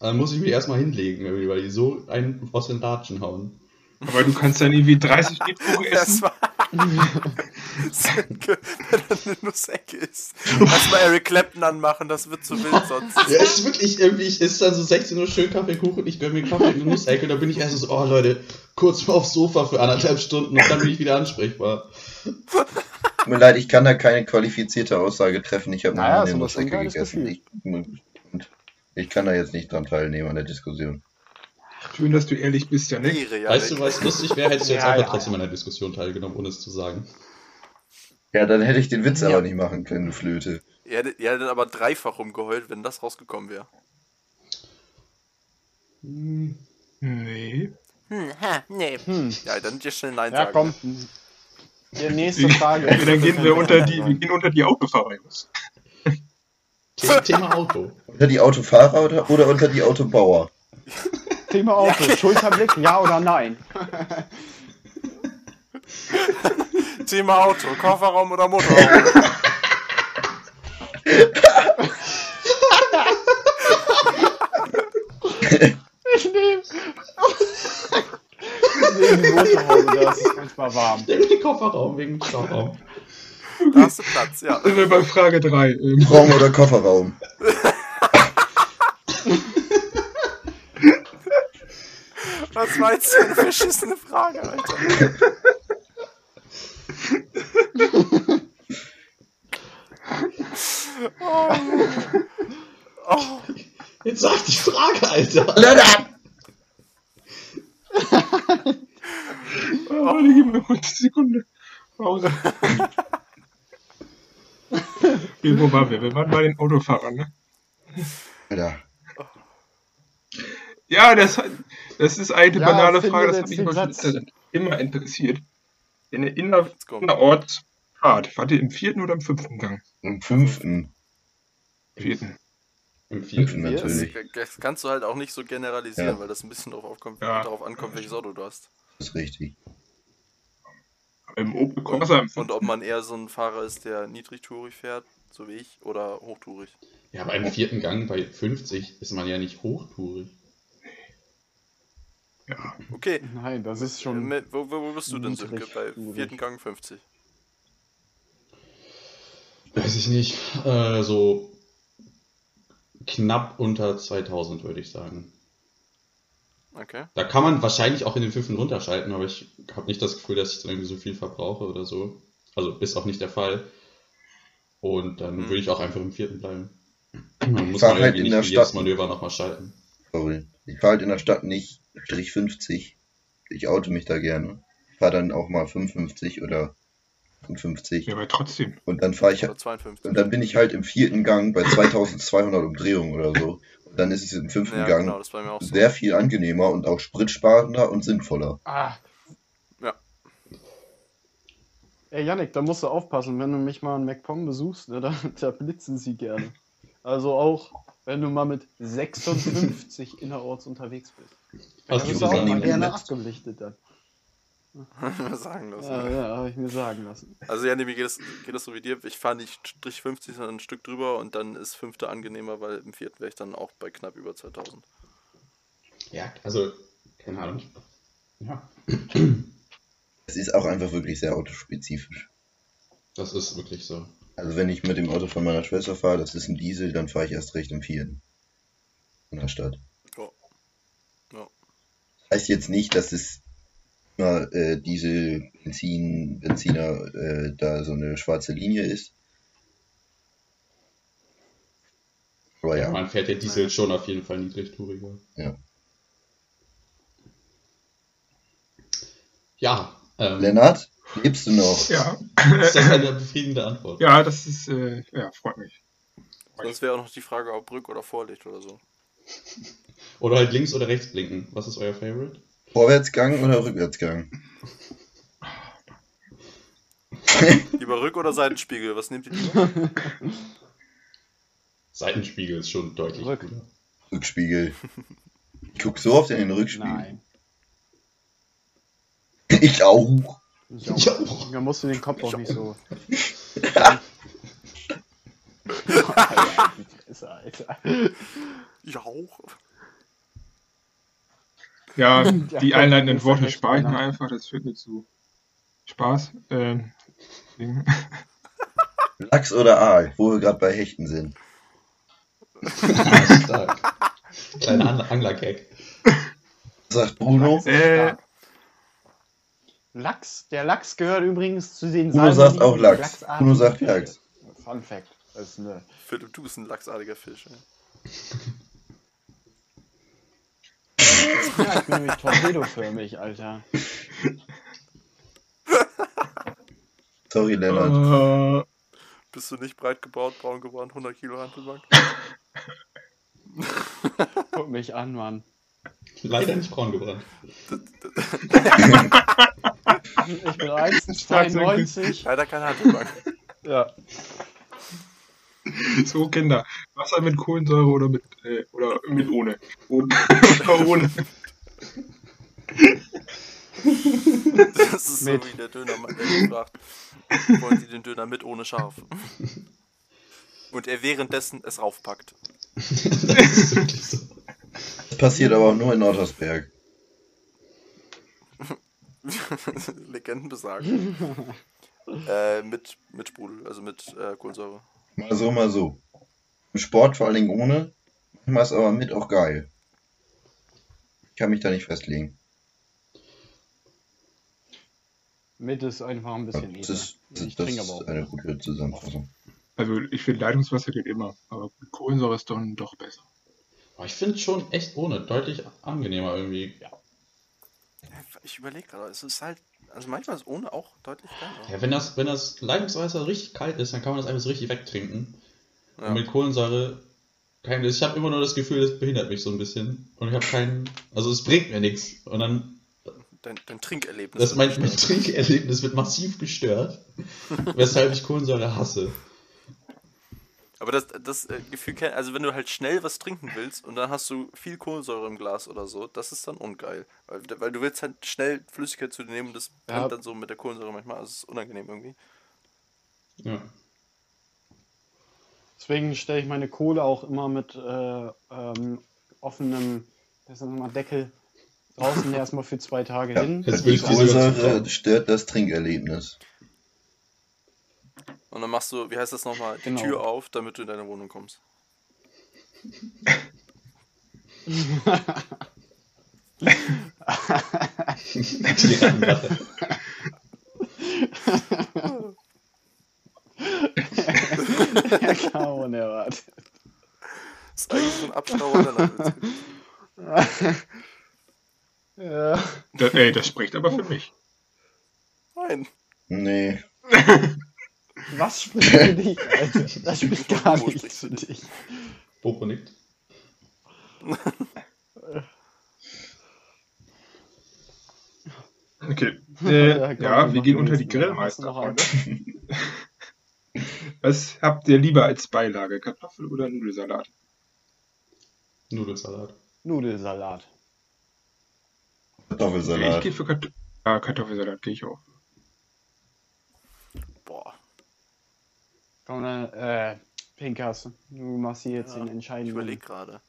dann muss ich mich erstmal hinlegen, weil die so einen aus den Latschen hauen. Aber du kannst dann irgendwie 30 Lebkuchen Das essen. war. Wenn er eine Nussecke ist. Erstmal Eric Clapton anmachen, das wird zu wild sonst. Ja, es ist wirklich irgendwie, ich esse dann so 16 Uhr schön Kaffeekuchen, ich gönne mir Kaffee und eine Nussecke, und da bin ich erst so, oh Leute, kurz mal aufs Sofa für anderthalb Stunden und dann bin ich wieder ansprechbar. Tut mir leid, ich kann da keine qualifizierte Aussage treffen. Ich habe Naja, eine Nussecke gegessen. Ich, und ich kann da jetzt nicht dran teilnehmen an der Diskussion. Schön, dass du ehrlich bist, Janik. Ehre, ja. Weißt du, was lustig wäre, hättest du jetzt Ja, einfach ja, trotzdem ja. an der Diskussion teilgenommen, ohne es zu sagen. Ja, dann hätte ich den Witz Ja. aber nicht machen können, du Flöte. Ihr hättet, ihr hättet aber dreifach rumgeheult, wenn das rausgekommen wäre. Hm, Nee. Hm, ha, nee. Hm. Ja, dann dir schnell Nein Ja, sagen. komm. Die nächste Frage. Ja, dann gehen wir unter die, wir gehen unter die Autofahrer, Thema Auto. Unter die Autofahrer oder, oder unter die Autobauer? Thema Auto. Schulterblick, ja oder nein? Thema Auto, Kofferraum oder Motorraum? Ich nehme. Ich nehme die Motorhaube, da ist es manchmal warm. Nimm den Kofferraum wegen dem Stauraum. Da hast du Platz, ja. Sind wir bei Frage 3. Ähm, Raum oder Kofferraum? Was war jetzt für eine verschissene Frage, Alter? Oh. Oh. Jetzt sag die Frage, Alter. Lennart! warte, gib mir kurz eine Sekunde. Pause. Wie, wo waren wir? Wir waren bei den Autofahrern, ne? Alter. Ja, das, das ist eine Ja, banale Frage, das hat mich schon immer interessiert. In der Inner. Innerortsfahrt, wart ihr im vierten oder im fünften Gang? Im fünften. Vierten. Im vierten. Natürlich. Das kannst du halt auch nicht so generalisieren, Ja. weil das ein bisschen darauf, aufkommt, Ja. darauf ankommt, welches Auto du hast. Das ist richtig. Im Opel Corsa im Und ob man eher so ein Fahrer ist, der niedrigtourig fährt, so wie ich, oder hochtourig. Ja, aber im vierten Gang bei 50 ist man ja nicht hochtourig. Ja. Okay, Nein, das ist schon. mit, wo, wo, wo bist du denn, Sönke? Bei vierten Gang 50. Weiß ich nicht. Äh, so knapp unter 2000, würde ich sagen. Okay. Da kann man wahrscheinlich auch in den fünften runterschalten, aber ich habe nicht das Gefühl, dass ich dann irgendwie so viel verbrauche oder so. Also ist auch nicht der Fall. Und dann Hm. würde ich auch einfach im vierten bleiben. Man muss man halt irgendwie in nicht der jedes Stadt. Manöver nochmal schalten. Sorry. Ich fahre halt in der Stadt nicht 50. Ich auto mich da gerne. Ich fahre dann auch mal 55 oder 55. Ja, aber trotzdem. Und dann fahre ich Oder 52. und dann bin ich halt im vierten Gang bei 2200 Umdrehungen oder so. Und dann ist es im fünften Ja, Gang genau, das war mir auch so. sehr viel angenehmer und auch spritsparender und sinnvoller. Ah. Ja. Ey, Yannick, da musst du aufpassen, wenn du mich mal in MacPom besuchst, ne, da, da blitzen sie gerne. Also auch, wenn du mal mit 56 innerorts unterwegs bist. Bist gibt du es auch mal gerne abgelichtet dann. Mal sagen lassen. Ja, ja, habe ich mir sagen lassen. Also ja, nee, mir geht das, geht das so wie dir. Ich fahre nicht Strich 50, sondern ein Stück drüber und dann ist fünfte angenehmer, weil im vierten wäre ich dann auch bei knapp über 2000. Ja, also, keine Ahnung. Ja, Es ist auch einfach wirklich sehr autospezifisch. das ist wirklich so. Also wenn ich mit dem Auto von meiner Schwester fahre, das ist ein Diesel, dann fahre ich erst recht im vierten. In der Stadt. Ja. Ja. Heißt jetzt nicht, dass es immer äh, Diesel, Benzin, Benziner äh, da so eine schwarze Linie ist. Aber Ja, man fährt der Diesel schon auf jeden Fall niedrigtouriger. Ja. Ja, ähm, Lennart, lebst du noch? Ja, ist das eine befriedigende Antwort? ja, das ist, äh, ja, freut mich. Sonst wäre auch noch die Frage, ob Rück- oder Vorlicht oder so. Oder halt links oder rechts blinken. Was ist euer Favorite? Vorwärtsgang oder Rückwärtsgang? Lieber Rück- oder Seitenspiegel, was nehmt ihr lieber? Seitenspiegel ist schon deutlich Rück. cooler. Rückspiegel. Ich guck so oft in den Rückspiegel. Nein. Ich auch. Ich auch. Ich auch. Da musst du den Kopf Ich auch nicht so. Alter, Alter. Ich auch. Ja, Ja, die einleitenden Worte spare ich mir einfach, das führt mir zu Spaß. Ähm, Lachs oder Aal, wo wir gerade bei Hechten sind. Stark. Kleiner An Angler-Gag. Sagt Bruno. Äh. Lachs, der Lachs gehört übrigens zu den Bruno sagt salmonigen, auch Lachs. Bruno sagt. Lachs. Fun Fact. Das ist eine Philipp, du bist ein lachsartiger Fisch. ey. Ja, ich bin nämlich torpedoförmig, Alter. Sorry, Lennart. äh, Bist du nicht breit gebaut, braun geworden, 100 Kilo Handelbank? Guck mich an, Mann. Leider nicht braun gebrannt. Ich bin 1,92. Leider keine Handelbank. Ja. so Kinder. Wasser mit Kohlensäure oder mit, äh, oder mit ohne. Und, ohne. Das ist Mit. so wie der Dönermann, der mich fragt, wollen Sie den Döner mit ohne Schaf? Und er währenddessen es raufpackt. das ist wirklich so. Das passiert aber auch nur in Nordhausberg. Legenden besagen. äh, mit, mit Sprudel, also mit äh, Kohlensäure. Mal so, mal so. Im Sport vor allen Dingen ohne. Manchmal ist aber mit auch geil. Ich kann mich da nicht festlegen. Mit ist einfach ein bisschen Das edler. ist, das, Ich das trinke ist aber auch. eine gute Zusammenfassung. Also ich finde Leitungswasser geht immer, aber mit Kohlensäure ist dann doch besser. Aber ich finde schon echt ohne deutlich angenehmer irgendwie. Ich überlege gerade, es ist halt, also manchmal ist ohne auch deutlich geiler. Ja, wenn das, wenn das Leitungswasser richtig kalt ist, dann kann man das einfach so richtig wegtrinken. Ja. Und mit Kohlensäure, kein, ich habe immer nur das Gefühl, das behindert mich so ein bisschen. Und ich habe keinen, also es bringt mir nichts. Und dann, Dein, dein Trinkerlebnis. das mein, mein. Trinkerlebnis wird massiv gestört. weshalb ich Kohlensäure hasse. Aber das, das äh, Gefühl, also wenn du halt schnell was trinken willst und dann hast du viel Kohlensäure im Glas oder so, das ist dann ungeil. Weil, weil du willst halt schnell Flüssigkeit zu dir nehmen und das Ja. brennt dann so mit der Kohlensäure manchmal, also es ist unangenehm irgendwie. Ja. Deswegen stelle ich meine Kohle auch immer mit äh, ähm, offenem das ist nochmal Deckel draußen erstmal für zwei Tage Ja, hin. jetzt diese Kohlensäure stört das Trinkerlebnis. Und dann machst du, wie heißt das nochmal, die Genau. Tür auf, damit du in deine Wohnung kommst. Die ja, kaum unerwartet. Das ist eigentlich so ein Abstauer der. Ja. Da, ey, das spricht aber für mich. Nein. Nee. Was spricht für dich, Alter? Das spricht gar Wo nichts für dich. Bobo nickt. Okay. Ja, Äh, komm, ja, wir gehen unter die Grillmeister. Was habt ihr lieber als Beilage? Kartoffel- oder Nudelsalat? Nudelsalat. Nudelsalat. Ich Kartoffelsalat. gehe für Kart ja, Kartoffelsalat, gehe ich auch. Boah. Komm, dann, äh, Pinkas, du machst hier jetzt Ja, den Ich entscheidenden. überlege gerade.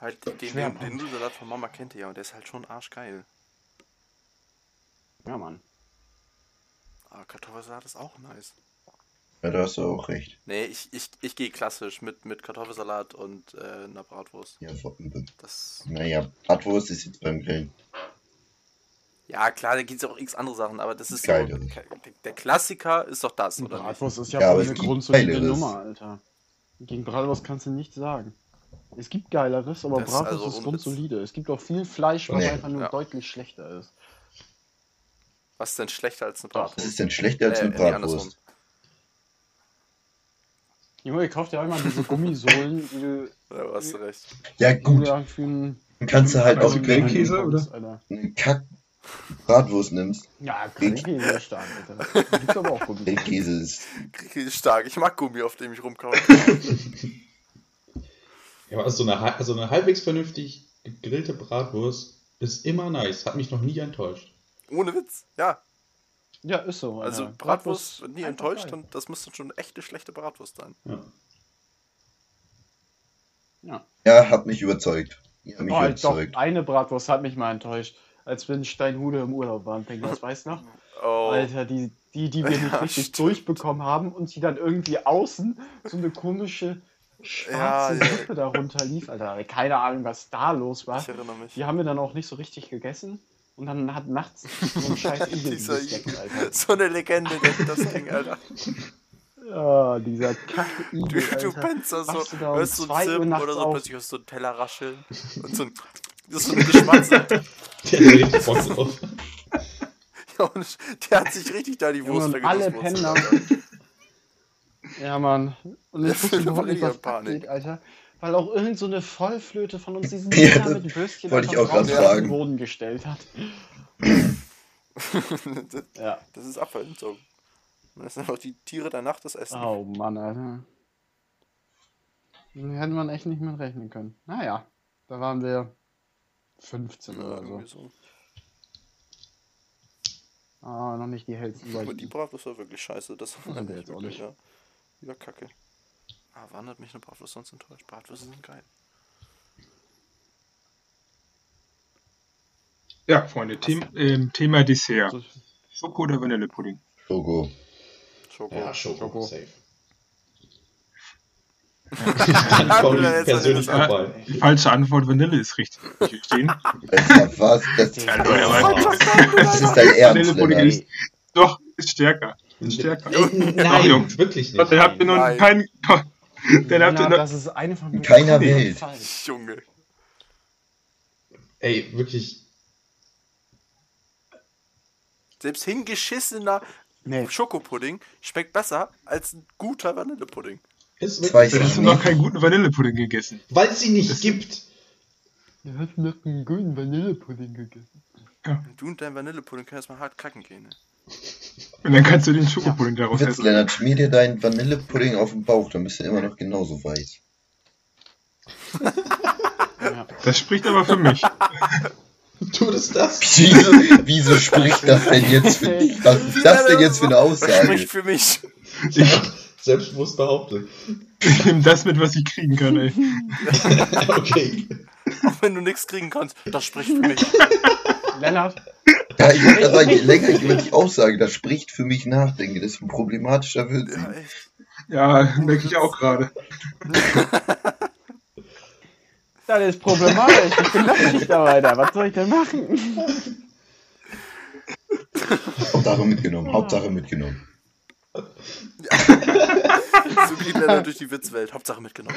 Halt, den, den, den Nudelsalat von Mama kennt ihr ja und der ist halt schon arschgeil. Ja, Mann. Aber Kartoffelsalat ist auch nice. Ja, da hast du auch recht. Nee, ich, ich, ich gehe klassisch mit, mit Kartoffelsalat und äh, einer Bratwurst. Ja, vor- Das. naja, Bratwurst ist jetzt beim Grillen. Ja, klar, da gibt es auch x andere Sachen, aber das ist so. Geil, Der, das der Klassiker ist doch das, oder nicht? Bratwurst ist ja, Ja, eine grundsolide. Nummer, Alter. Gegen Bratwurst kannst du nichts sagen. Es gibt Geileres, aber Das ist Bratwurst also ist grundsolide. Es gibt auch viel Fleisch, was Nee. einfach nur Ja. deutlich schlechter ist. Was ist denn schlechter als eine Doch. Was Bratwurst? ist denn schlechter als Äh, eine nee, andersrum. Bratwurst? Junge, ihr kauft ja immer diese Gummisohlen, die du Ja, du hast recht. Ja, gut. Dann kannst du halt auch Grillkäse, oder? Alter. du eine Kack-Bratwurst nimmst. Ja, Grillkäse ist stark, Alter. Gibt's aber auch Gummi. Grillkäse ist. Krieg ich stark. Ich mag Gummi, auf dem ich rumkaue. Ja, aber so eine, so eine halbwegs vernünftig gegrillte Bratwurst ist immer nice. Hat mich noch nie enttäuscht. Ohne Witz. Ja. Ja, ist so. Alter. Also Bratwurst wird nie enttäuscht geil. und das müsste schon eine echte schlechte Bratwurst sein. Ja. Ja. Ja, hat mich überzeugt. Ja, hat mich Oh, doch, überzeugt. eine Bratwurst hat mich mal enttäuscht. Als wir in Steinhude im Urlaub waren, denk das weißt du noch? Oh. Alter, die, die, die wir nicht Ja, richtig stimmt. durchbekommen haben und die dann irgendwie außen so eine komische schwarze Ja, ja. Suppe darunter lief. Alter, keine Ahnung, was da los war. Ich erinnere mich. Die haben wir dann auch nicht so richtig gegessen. Und dann hat nachts so ein scheiß Igel gesteckt, Alter. So eine Legende, das Ding, Alter. Ja, dieser kacke Du, du pennst da so, hörst so ein Zirpen oder so, auf? plötzlich hörst du so ein Teller rascheln und so ein, das ist so eine Geschmatze. Der hat richtig Bock drauf. Ja, und der hat sich richtig da die Wurst und alle Alter. Ja, Mann. Und ich wusste überhaupt nicht, was Panik. abgeht, Alter. Weil auch irgend so eine Vollflöte von uns diesen Ja, Dinger mit Würstchen wollte ich auch auf fragen. den Boden gestellt hat. das, Ja. das ist Abfallentsorgung. Das sind einfach die Tiere der Nacht das Essen. Oh Mann, Alter. Da hätte man echt nicht mit rechnen können. Naja, da waren wir 15 Ja, oder so. so. Ah, noch nicht die hellsten Aber die. Bratwurst war wirklich scheiße. Das war der jetzt auch nicht. ja. Die war kacke. Ah, wann hat mich eine Bratwurst sonst enttäuscht? Bratwürste sind geil. Ja, Freunde, Thema, ähm, Thema Dessert. So, Schoko oder Vanillepudding? Schoko. Schoko. Ja, Schoko. Schoko. Safe. Pauli persönlich Ja. dabei. Die falsche Antwort, Vanille ist richtig. Was? Das, Ja, das ist dein Ernst, ist. Doch, ist stärker. Ist stärker. Ey, Doch, nein, Jungs. wirklich nicht. dann habt ihr noch Nein. keinen. Dann habt ihr noch. das ist einfach nur keiner Welt. falsch. Junge. Ey, wirklich. Selbst hingeschissener Nee, Schokopudding schmeckt besser als ein guter Vanillepudding. Ist Das. Dann ich hast du noch keinen guten Vanillepudding gegessen. Weil es sie nicht gibt. du hast noch einen guten Vanillepudding gegessen. Und du und dein Vanillepudding können erstmal hart kacken gehen. Ne? Und dann kannst du den Schokopudding daraus Witz, essen. Lennart, schmier dir deinen Vanillepudding auf den Bauch, dann bist du immer noch genauso weiß. Ja. Das spricht aber für mich. Tut es das? Wieso, wieso spricht das denn jetzt für dich? Was ist das denn jetzt für eine Das Aussage? spricht für mich. Ich, Selbstbewusst behauptet. ich nehme das mit, was ich kriegen kann, ey. okay. Auch wenn du nichts kriegen kannst, das spricht für mich. Lennart, Ja, ich würde sagen, je länger ich über die Aussage, das spricht für mich nachdenke, desto problematischer wird sie. Ja, merke ich auch gerade. Das ist problematisch. Ich bin Nachtschichtarbeiter. Was soll ich denn machen? Hauptsache mitgenommen, Hauptsache mitgenommen. So geht Lennart durch die Witzwelt. Hauptsache mitgenommen.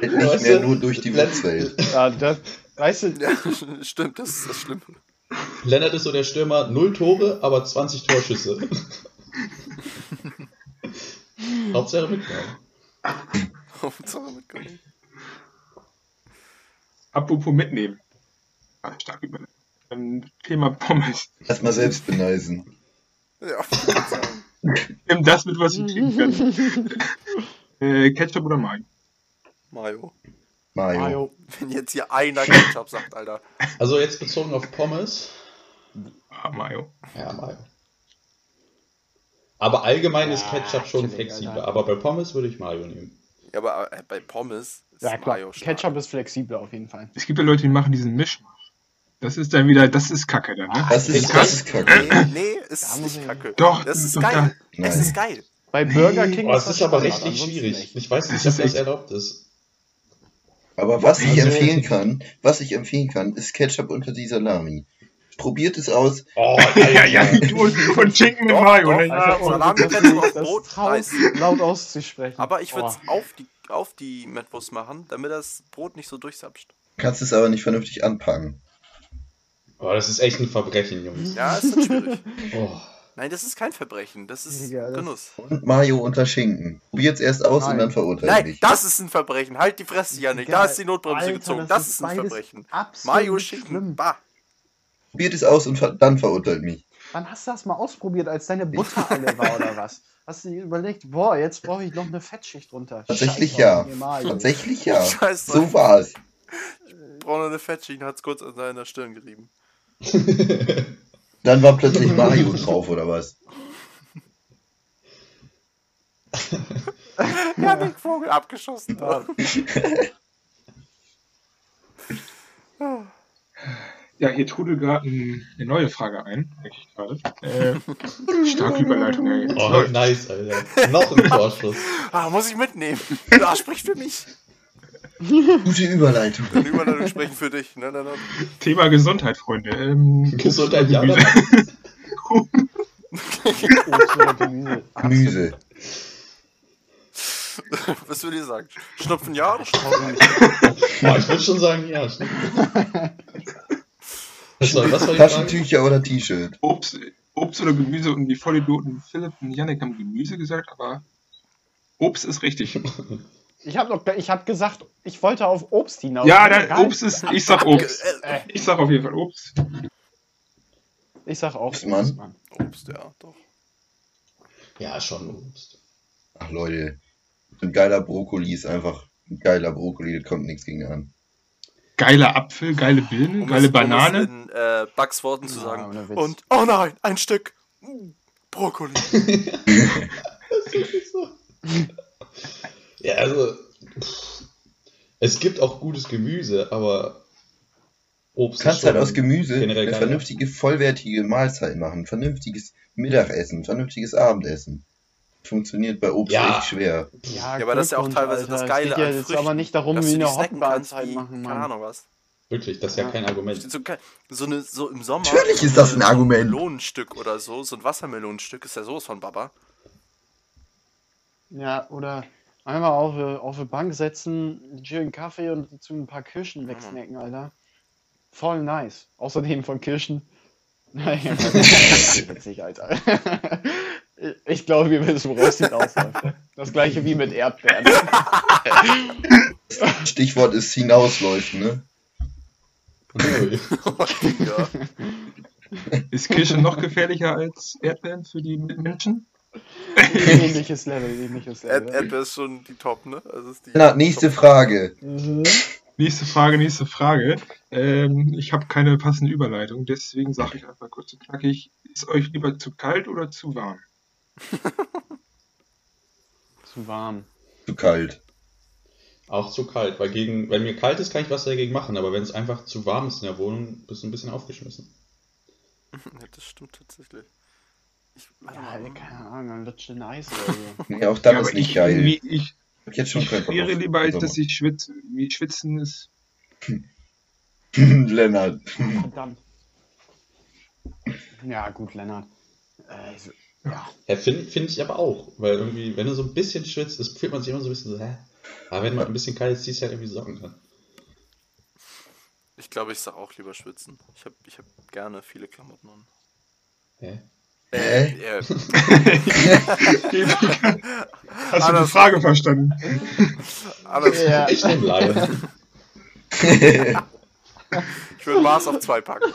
Nicht Weißt mehr du, nur durch die Witzwelt. Ja, das, weißt du, Ja, stimmt, das ist das Schlimme. Lennart ist so der Stürmer, null Tore, aber 20 Torschüsse. Hauptsache mitgenommen. Hauptsache mitgenommen. Apropos mitnehmen. Ah, stark über. Ähm, Thema Pommes. Erstmal selbst beneisen. Ja. Nimm das mit, was ich kriegen kann. äh, Ketchup oder Mayo? Mayo. Mayo. Mario. Wenn jetzt hier einer Ketchup sagt, Alter. Also jetzt bezogen auf Pommes. Ah, Mayo. Ja, Mayo. Aber allgemein ist Ja, Ketchup schon flexibler. Alter. Aber bei Pommes würde ich Mayo nehmen. Ja, aber äh, bei Pommes ist Ja, klar. Mayo stark. Ketchup ist flexibler auf jeden Fall. Es gibt ja Leute, die machen diesen Mischmasch. Das ist dann wieder, das ist Kacke dann, ne? Das ist, Ist das das- ist kacke. Nee, nee, es Da ist nicht ich- kacke. Doch, das ist doch, geil. ja. Es ist geil. Bei Burger King Oh, es das ist aber ansonsten schwierig. nicht. Ich weiß nicht, Das ob ist das erlaubt ist. Aber was ich Also- empfehlen kann, was ich empfehlen kann, ist Ketchup unter die Salami. Probiert es aus. Oh, Ja, ja, und, und Schinken mit Doch, Mayo, doch? Ja, also, und- Salami, das Ketchup auf das Brot, nice. laut auszusprechen. Aber ich würde es Oh. auf die, auf die Mettwurst machen, damit das Brot nicht so durchsapscht. Kannst es aber nicht vernünftig anpacken. Oh, das ist echt ein Verbrechen, Jungs. Ja, ist schwierig. Oh. Nein, das ist kein Verbrechen. Das ist Digga, das- Genuss. Und Mayo unter Schinken. Probiert es erst aus Nein. und dann verurteilt Nein, mich. das ist ein Verbrechen. Halt die Fresse, Janik. Da ist die Notbremse Alter, gezogen. Das, ist ein Verbrechen. absolut Mayo Schinken. schlimm. Bah. Probiert es aus und ver dann verurteilt mich. Wann hast du das mal ausprobiert, als deine Butter alle war oder was? Hast du dir überlegt, boah, jetzt brauche ich noch eine Fettschicht drunter. Tatsächlich Scheiß ja. Tatsächlich ja. Scheiß drauf. So war es. Braune eine Fettschicht hat es kurz an seiner Stirn gerieben. Dann war plötzlich Mayo drauf oder was? Janik Vogel abgeschossen. Ja. Ja, hier trudelt gerade ein- eine neue Frage ein, merke ich gerade. Äh, starke Überleitung, ey. Oh, läuft. nice, Alter. Noch ein Torschuss. Ah, muss ich mitnehmen. Da spricht für mich. Gute Überleitung. Die Überleitung sprechen für dich. Ne, ne, ne. Thema Gesundheit, Freunde. Ähm, Gesundheit, ja, Gemüse. Obst oder Gemüse. Gemüse. Was würde ihr sagen? Schnupfen ja oder Schnupfen nicht? Oh, ich würde schon sagen, ja. Was war, was war? Taschentücher oder T-Shirt? Obst, Obst oder Gemüse und die Vollidioten Philipp und Yannick haben Gemüse gesagt, aber Obst ist richtig. Ich habe noch, ich habe gesagt, ich wollte auf Obst hinaus. Ja, da. Obst ist, ich sag Obst. Äh, Ich sag auf jeden Fall Obst. Ich sag auch Obst, Mann. Obst, Mann. Obst, ja, doch. Ja, schon Obst. Ach Leute, ein geiler Brokkoli ist einfach ein geiler Brokkoli, da kommt nichts gegen an. Geiler Apfel, geile Birne, Um geile es- Banane. Um es in äh, Bugs Worten zu Ja, sagen. Witz. Und, oh nein, ein Stück mm, Brokkoli. Ja, also. pff, Es gibt auch gutes Gemüse, aber Obst Du kannst ist halt aus Gemüse eine vernünftige, vollwertige Mahlzeit machen. Vernünftiges Mittagessen, vernünftiges Abendessen. Funktioniert bei Obst Ja. echt schwer. Ja, Ja, aber das ist ja auch teilweise Alter. das Es Geile geht ja an jetzt aber nicht darum, wie eine Hoppenmahlzeit wie, machen, keine Mann. Ahnung was. Wirklich, das ist ja, Ja. kein Argument. So, so, eine, so im Sommer. Natürlich ist das ein so Argument. Ein Melonenstück oder so, so ein Wassermelonenstück ist ja sowas von Baba. Ja, oder einmal auf, äh, auf eine Bank setzen, einen schönen Kaffee und dazu ein paar Kirschen wegsnacken, Alter. Voll nice. Außerdem von Kirschen. Naja, das ist witzig, Alter. Ich glaube, wir wissen, woraus die hinausläuft. Das gleiche wie mit Erdbeeren. Stichwort ist hinausläuft, ne? Ist Kirsche noch gefährlicher als Erdbeeren für die Menschen? Ähnliches Level, ähnliches Level. Erdbeer ist schon die Top, ne? Also ist die Na, nächste Frage. Mhm. Nächste Frage, nächste Frage. Ähm, ich habe keine passende Überleitung, deswegen sage ich einfach kurz und knackig. Ist euch lieber zu kalt oder zu warm? Zu warm. Zu kalt. Auch zu kalt, weil gegen, wenn mir kalt ist, kann ich was dagegen machen, aber wenn es einfach zu warm ist in der Wohnung, bist du ein bisschen aufgeschmissen. Ja, das stimmt tatsächlich. Ich, warte Ja, mal. Keine Ahnung, dann lutscht ein Eis oder so. Nee, auch dann Ja, ist nicht ich, geil. irgendwie- Ich, hab jetzt schon Ich friere lieber, als dass ich schwitze. Wie schwitzen ist. Lennart. Verdammt. Ja, gut, Lennart. Äh, so- ja. Ja, finde find ich aber auch. Weil irgendwie, wenn du so ein bisschen schwitzt, das fühlt man sich immer so ein bisschen so, hä? Aber wenn man ein bisschen kalt ist, ziehst du halt irgendwie Socken dran. Ich glaube, ich sag auch lieber schwitzen. Ich habe ich hab gerne viele Klamotten an. Hä? Äh, Hä? äh, Hast du die. Frage verstanden? alles. Ja. Ich nehme Laien. Ich würde Mars auf zwei packen.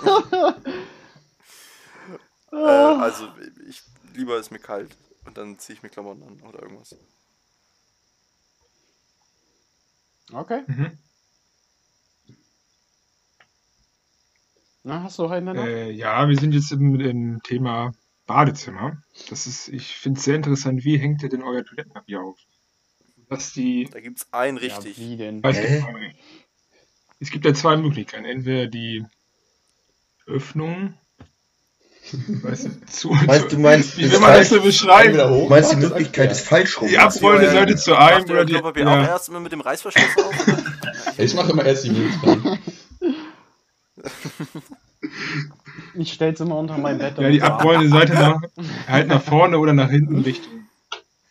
äh, also, ich lieber ist mir kalt und dann ziehe ich mir Klamotten an oder irgendwas. Okay. Mhm. Na, hast du einen noch? Äh, ja, wir sind jetzt im, im Thema Badezimmer. Das ist, ich finde es sehr interessant, wie hängt ihr denn euer Toilettenpapier auf? Was die. Da gibt's einen Ja, richtig. wie denn? Weiß nicht, es gibt ja zwei Möglichkeiten. Entweder die Öffnung. Weißt du, zu, Weißt du, meinst, wie will man das so beschreiben? hoch, Du meinst die Möglichkeit ist falsch rum. Die abrollende Ja, Seite zu einem oder die. Klopapier auch Ja. erst immer mit dem Reißverschluss auf? oder? Ich mache immer erst die Milch dran. Ich stell's immer unter mein Bett. ja, die abrollende Seite nach, halt nach vorne oder nach hinten Richtung.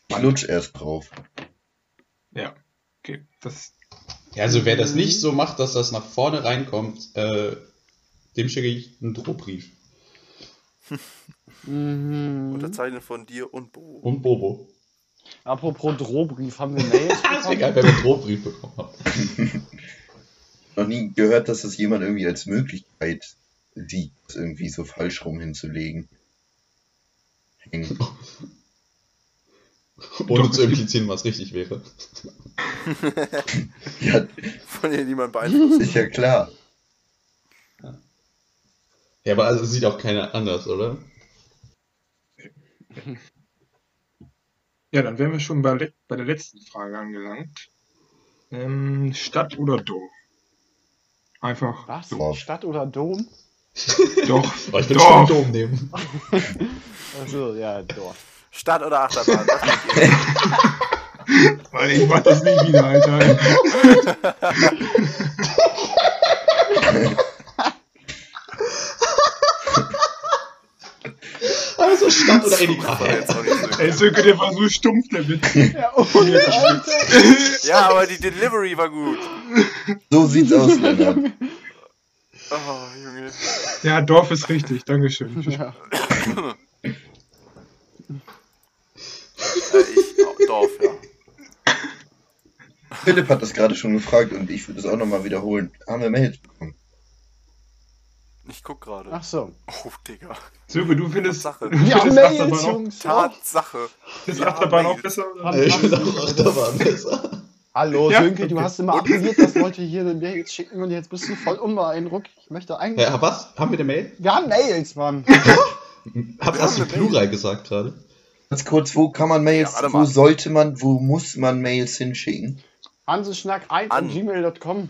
Ich lutsch erst drauf. Ja, okay. Das, Ja, also wer das nicht so macht, dass das nach vorne reinkommt, äh, dem schicke ich einen Drohbrief. Mhm. Unterzeichnet von dir und Bo. Und Bobo. Apropos Drohbrief, haben wir Mails Das wäre bekommen? geil, wenn wir einen Drohbrief bekommen haben. Noch nie gehört, dass das jemand irgendwie als Möglichkeit sieht, das irgendwie so falsch rum hinzulegen. Hängen. Ohne zu implizieren, was richtig wäre. Ja, Von dir niemand beeinflusst. ist ja klar. Ja, aber also sieht auch keiner anders, oder? ja, dann wären wir schon bei, bei der letzten Frage angelangt. Ähm, Stadt oder Dorf? Einfach Was? Dorf. Stadt oder Dom? doch. Oh, ich will Dorf. schon nehmen. Achso, ja, Dorf. Stadt oder Achterbahn? Weil ich mach das nie wieder, Alter. Also Stadt oder nicht so Ey, Sönke, der war so stumpf, der Witz. Ja, Alter. Ja, aber die Delivery war gut. So sieht's aus, Lennart. Oh, Junge. Ja, Dorf ist richtig, Dankeschön. Ja. Äh, ich, oh, Dorf, ja. Philipp hat das gerade schon gefragt und ich würde es auch nochmal wiederholen. Haben wir Mails bekommen? Ich guck gerade. Ach so. Oh, Digga. Sönke, du findest, Tatsache. du Ja, findest Mails, Achterbahn auch, Jungs. Tatsache. findest Ja, Achterbahn auch Mails. besser? Oder? Ich Mann. auch Achterbahn besser. Hallo, Ja, Sönke, du okay. hast immer appelliert, dass Leute hier eine Mails schicken und jetzt bist du voll unbeeindruckt. Ich möchte eigentlich. Ja, was? Haben wir eine Mail? Wir haben Mails, Mann. Hab, hast du Mail. Plural gesagt gerade? Ganz kurz, wo kann man Mails, Ja, wo sollte man, wo muss man Mails hinschicken? Hanseschnack1 An. gmail.com.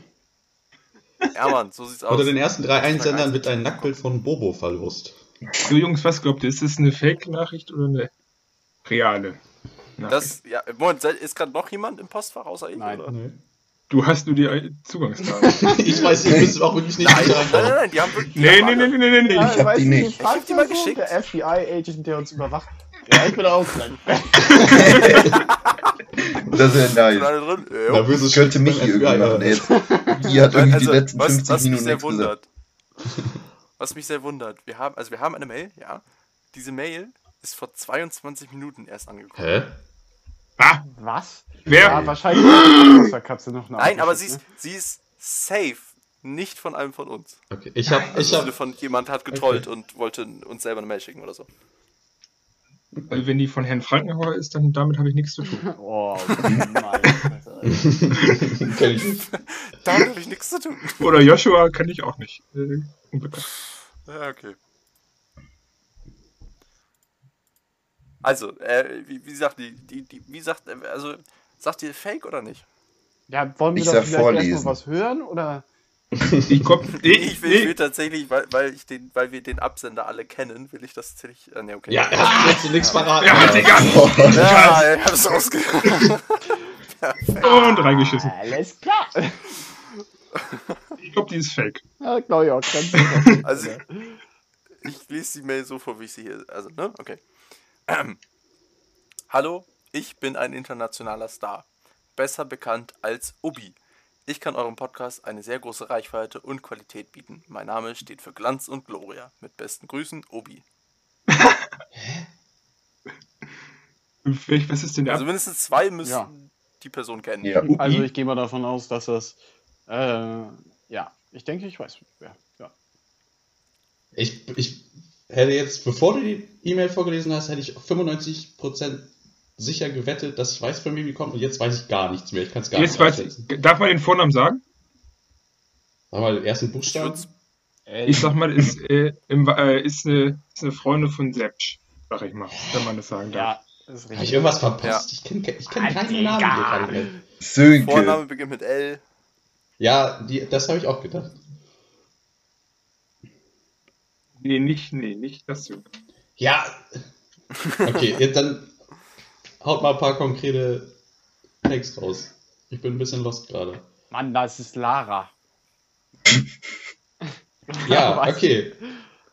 Ja, Mann, so sieht's aus. Unter den ersten drei Einsendern wird ein Nacktbild von Bobo verlost. So, Jungs, was glaubt ihr? Ist das eine Fake-Nachricht oder eine reale? Das, ja, Moment, ist gerade noch jemand im Postfach außer ich? Nein. Oder? Nee. Du hast nur die Zugangsdaten. Ich weiß, ihr müsst auch wirklich nicht Nein, nein, nein, nein, die haben wirklich. nee, nee, nee, nee, nee, nee. Ja, Ich hab die nicht. Ich hab die mal geschickt. Der FBI-Agent, der uns überwacht. Ja, ich bin auch dran. Das ist ja nice. Jo. Nervöses Das könnte Michi beim irgendwie machen. jetzt, die hat irgendwie Also, die letzten was, 50 was mich Minuten sehr nichts gesagt. wundert. Was mich sehr wundert, wir haben, also wir haben eine Mail, ja. Diese Mail ist vor 22 Minuten erst angekommen. Hä? Ah, Was? wer? Ja, wahrscheinlich Katze noch eine Nein, aber sie ist, sie ist safe, nicht von einem von uns. Okay, ich hab, Also ich hab, von jemand hat getrollt und wollte uns selber eine Mail schicken oder so. Also wenn die von Herrn Frankenhauer ist, dann damit habe ich nichts zu tun. Oh, Mann. Alter. kenn ich nicht. Damit habe ich nichts zu tun. Oder Joshua kann ich auch nicht. Äh, unbekannt. Ja, okay. Also, äh, wie, wie sagt die, die, die, wie sagt, äh, also, sagt ihr Fake oder nicht? Ja, wollen wir Ich doch vielleicht vorlesen. erstmal was hören? Oder? Ich komm, nee, Ich will, ich will nee. tatsächlich, weil, weil, ich den, weil wir den Absender alle kennen, will ich das tatsächlich. Äh, nee, okay. Ja, er hat jetzt nichts verraten. Er hat die ganze Oh, Ja, ich hab's ausgehört. Und reingeschissen. Alles klar. Ich glaube, die ist fake. Ja, glaube ich auch ganz sicher. Also, ich lese die Mail so vor, wie ich sie hier. Also, ne? Okay. Hallo, ich bin ein internationaler Star. Besser bekannt als Obi. Ich kann eurem Podcast eine sehr große Reichweite und Qualität bieten. Mein Name steht für Glanz und Gloria. Mit besten Grüßen, Obi. Was ist denn der Also mindestens zwei müssen Ja. die Person kennen. Ja. Also ich gehe mal davon aus, dass das. Äh, ja, ich denke, ich weiß wer. Ja. Ich, ich hätte jetzt, bevor du die E-Mail vorgelesen hast, hätte ich 95% sicher gewettet, dass ich weiß, von wem die kommt und jetzt weiß ich gar nichts mehr. Ich kann es gar Jetzt nicht weiß ich, darf man den Vornamen sagen? Sag mal den ersten Ich Buchstaben. würd's- Äh, Ich sag mal, ist, äh, im, äh, ist, eine, ist eine Freundin von Sepsch, sag ich mal, wenn man das sagen darf. ja, ist Habe ich richtig. irgendwas verpasst? Ich kenne ich kenn keinen. Namen hier. Ich. Sönke. Vorname beginnt mit L. Ja, die, das habe ich auch gedacht. Nee, nicht, nee, nicht das so. Ja. Okay, jetzt dann haut mal ein paar konkrete Text raus. Ich bin ein bisschen lost gerade. Mann, das ist Lara. Ja, okay.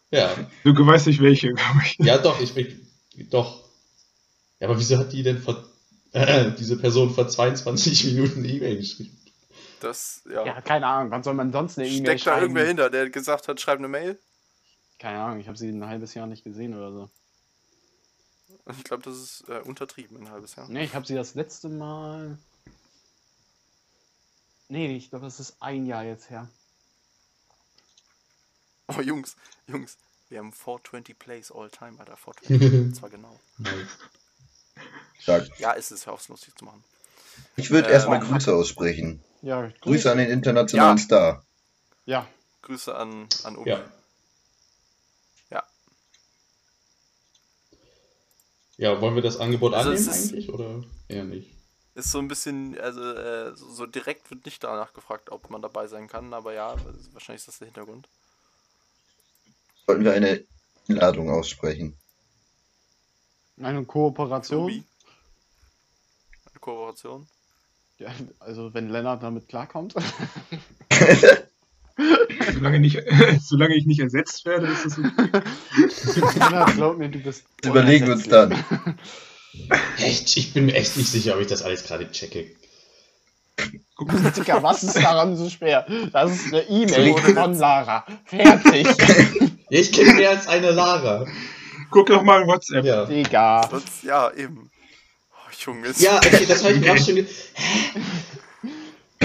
Ja, Du weißt nicht welche, glaube ich. ja doch, ich bin doch. Ja, aber wieso hat die denn vor äh, diese Person vor 22 Minuten eine E-Mail geschrieben? Das, ja. Ja, keine Ahnung, wann soll man sonst eine E-Mail Steckt da schreiben? irgendwer hinter, der gesagt hat, schreib eine Mail? Keine Ahnung, ich habe sie ein halbes Jahr nicht gesehen oder so. Ich glaube, das ist äh, untertrieben, ein halbes Jahr. Ne, ich habe sie das letzte Mal. Nee, ich glaube, das ist ein Jahr jetzt her. Oh, Jungs, Jungs, wir haben 420 Plays all time, Alter. 420, das war genau. Stark. Ja, ist es, lustig zu machen. Ich würde Ähm, erstmal Grüße aussprechen. Ja, Grüße an den internationalen Ja. Star. Ja, Grüße an, an Obi. Ja. Ja, wollen wir das Angebot Also annehmen ist- eigentlich oder eher nicht? Ist so ein bisschen, also äh, so, so direkt wird nicht danach gefragt, ob man dabei sein kann, aber ja, wahrscheinlich ist das der Hintergrund. Sollten wir eine Einladung aussprechen. eine Kooperation. Obi. Eine Kooperation. Ja, also, wenn Lennart damit klarkommt. Solange, nicht, solange ich nicht ersetzt werde, ist das okay. Lennart, glaub mir, du bist. Das überlegen wir uns dann. Echt? Ich bin mir echt nicht sicher, ob ich das alles gerade checke. Guck mal, Digga, was ist daran so schwer? Das ist eine E-Mail von. Lara. Fertig. Ich kenne mehr als eine Lara. guck doch mal in WhatsApp. Ja. Digga. Sonst, ja, eben. Oh, Junge. Ja, okay, das habe ich mir auch schon ge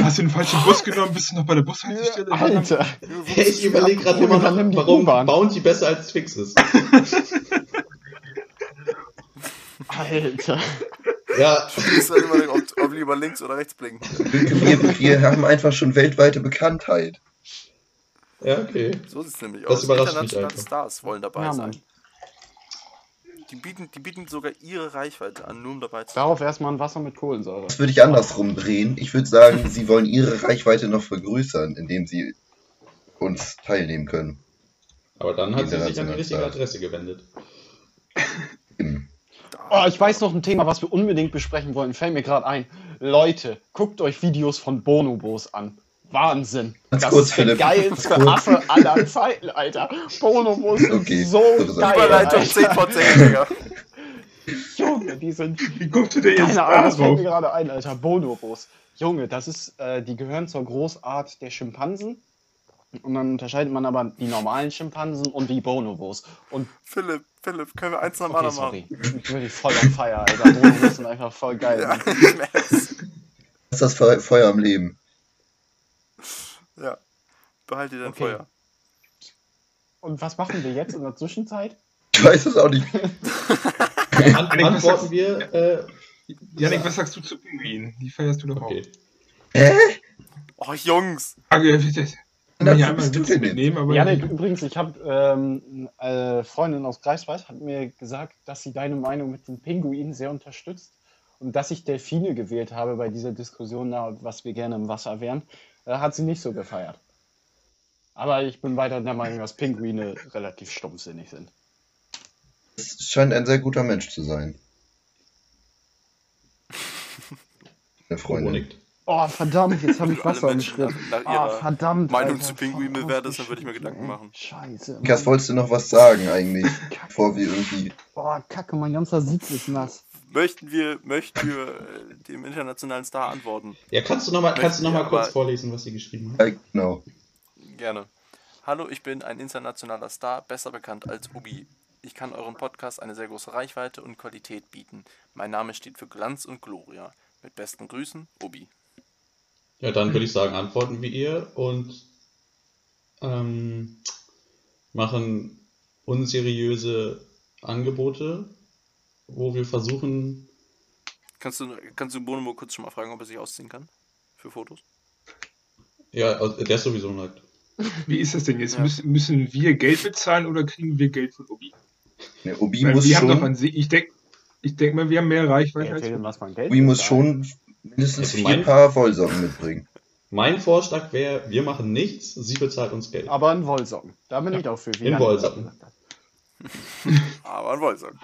Hast du den falschen Bus genommen? Bist du noch bei der Bushaltestelle? Alter. Ich überlege gerade immer noch, warum. Bounty besser als Twix ist. Alter. Ja, ist halt immer, ob, ob lieber links oder rechts blinken. Wir, wir haben einfach schon weltweite Bekanntheit. ja, okay. So sieht es nämlich Das aus. überrascht mich einfach. Stars wollen dabei Ja, sein. Die bieten, die bieten sogar ihre Reichweite an, nur um dabei zu sein. Darauf erstmal ein Wasser mit Kohlensäure. Das würde ich andersrum drehen. Ich würde sagen, sie wollen ihre Reichweite noch vergrößern, indem sie uns teilnehmen können. Aber dann hat sie sich an die richtige. Adresse gewendet. Oh, ich weiß noch ein Thema, was wir unbedingt besprechen wollen. Fällt mir gerade ein. Leute, guckt euch Videos von Bonobos an. Wahnsinn. Ganz das kurz, ist der Philipp. geilste Kurz. Affe aller Zeiten, Alter. Bonobos sind Okay, so geil. Überleitung Alter. 10 von 10, Digga. Junge, die sind Wie guckst du denn jetzt Keine Ahnung, das fällt mir gerade ein, Alter. Bonobos. Junge, das ist, äh, die gehören zur Großart der Schimpansen. Und dann unterscheidet man aber die normalen Schimpansen und die Bonobos. Und Philipp, Philipp, können wir eins nach dem okay, anderen sorry. machen? Ich bin wirklich voll on fire, Alter. Bonobos sind einfach voll geil. Ja. Das ist das Fe- Feuer am Leben. Ja. Behalte dein Okay. Feuer. Und was machen wir jetzt in der Zwischenzeit? Ich weiß es auch nicht. An Janik, was antworten sagst- wir. Äh, Janik, was sagst du zu Pinguinen? Die feierst du doch okay. Oh, Jungs. auch. Ah, das Na, kann ich wo einmal bist du Witz denn jetzt? mitnehmen, aber Janik, übrigens, ich habe ähm, eine Freundin aus Greifswald hat mir gesagt, dass sie deine Meinung mit den Pinguinen sehr unterstützt und dass ich Delfine gewählt habe bei dieser Diskussion, na, was wir gerne im Wasser wären, äh, hat sie nicht so gefeiert. Aber ich bin weiter der Meinung, dass Pinguine relativ stumpfsinnig sind. Es scheint ein sehr guter Mensch zu sein. Eine Freundin. Oh, verdammt, jetzt habe ich Wasser im Schritt. nach, nach Ah, ihrer verdammt. Meinung Alter, zu Pinguinen voll bewertest, dann würde ich mir Gedanken ey. machen. Scheiße. Mann. wolltest du noch was sagen eigentlich, bevor wir irgendwie. Oh, Kacke, mein ganzer Sitz ist nass. Möchten wir, möchten wir äh, dem internationalen Star antworten? Ja, kannst du nochmal kannst du noch mal kurz vorlesen, was sie geschrieben hat? Ja, genau. Gerne. Hallo, ich bin ein internationaler Star, besser bekannt als Ubi. Ich kann euren Podcast eine sehr große Reichweite und Qualität bieten. Mein Name steht für Glanz und Gloria. Mit besten Grüßen, Ubi. Ja, dann würde ich sagen, antworten wir ihr und ähm, machen unseriöse Angebote, wo wir versuchen, Kannst du, kannst du Bonomo kurz schon mal fragen, ob er sich ausziehen kann? Für Fotos? ja, also der ist sowieso nackt. Wie ist das denn jetzt? Ja. Müssen, müssen wir Geld bezahlen oder kriegen wir Geld von Obi? Ne, Obi Weil muss wir haben doch schon, an sich, ich denke ich denk mal, wir haben mehr Reichweite Ja, als Geld Obi muss schon mindestens Also vier Paar Wollsocken mitbringen. Mein Vorschlag wäre, wir machen nichts, sie bezahlt uns Geld. Aber in Wollsocken. Da bin ich auch für. wie In Wollsocken. Aber ein Wollsock.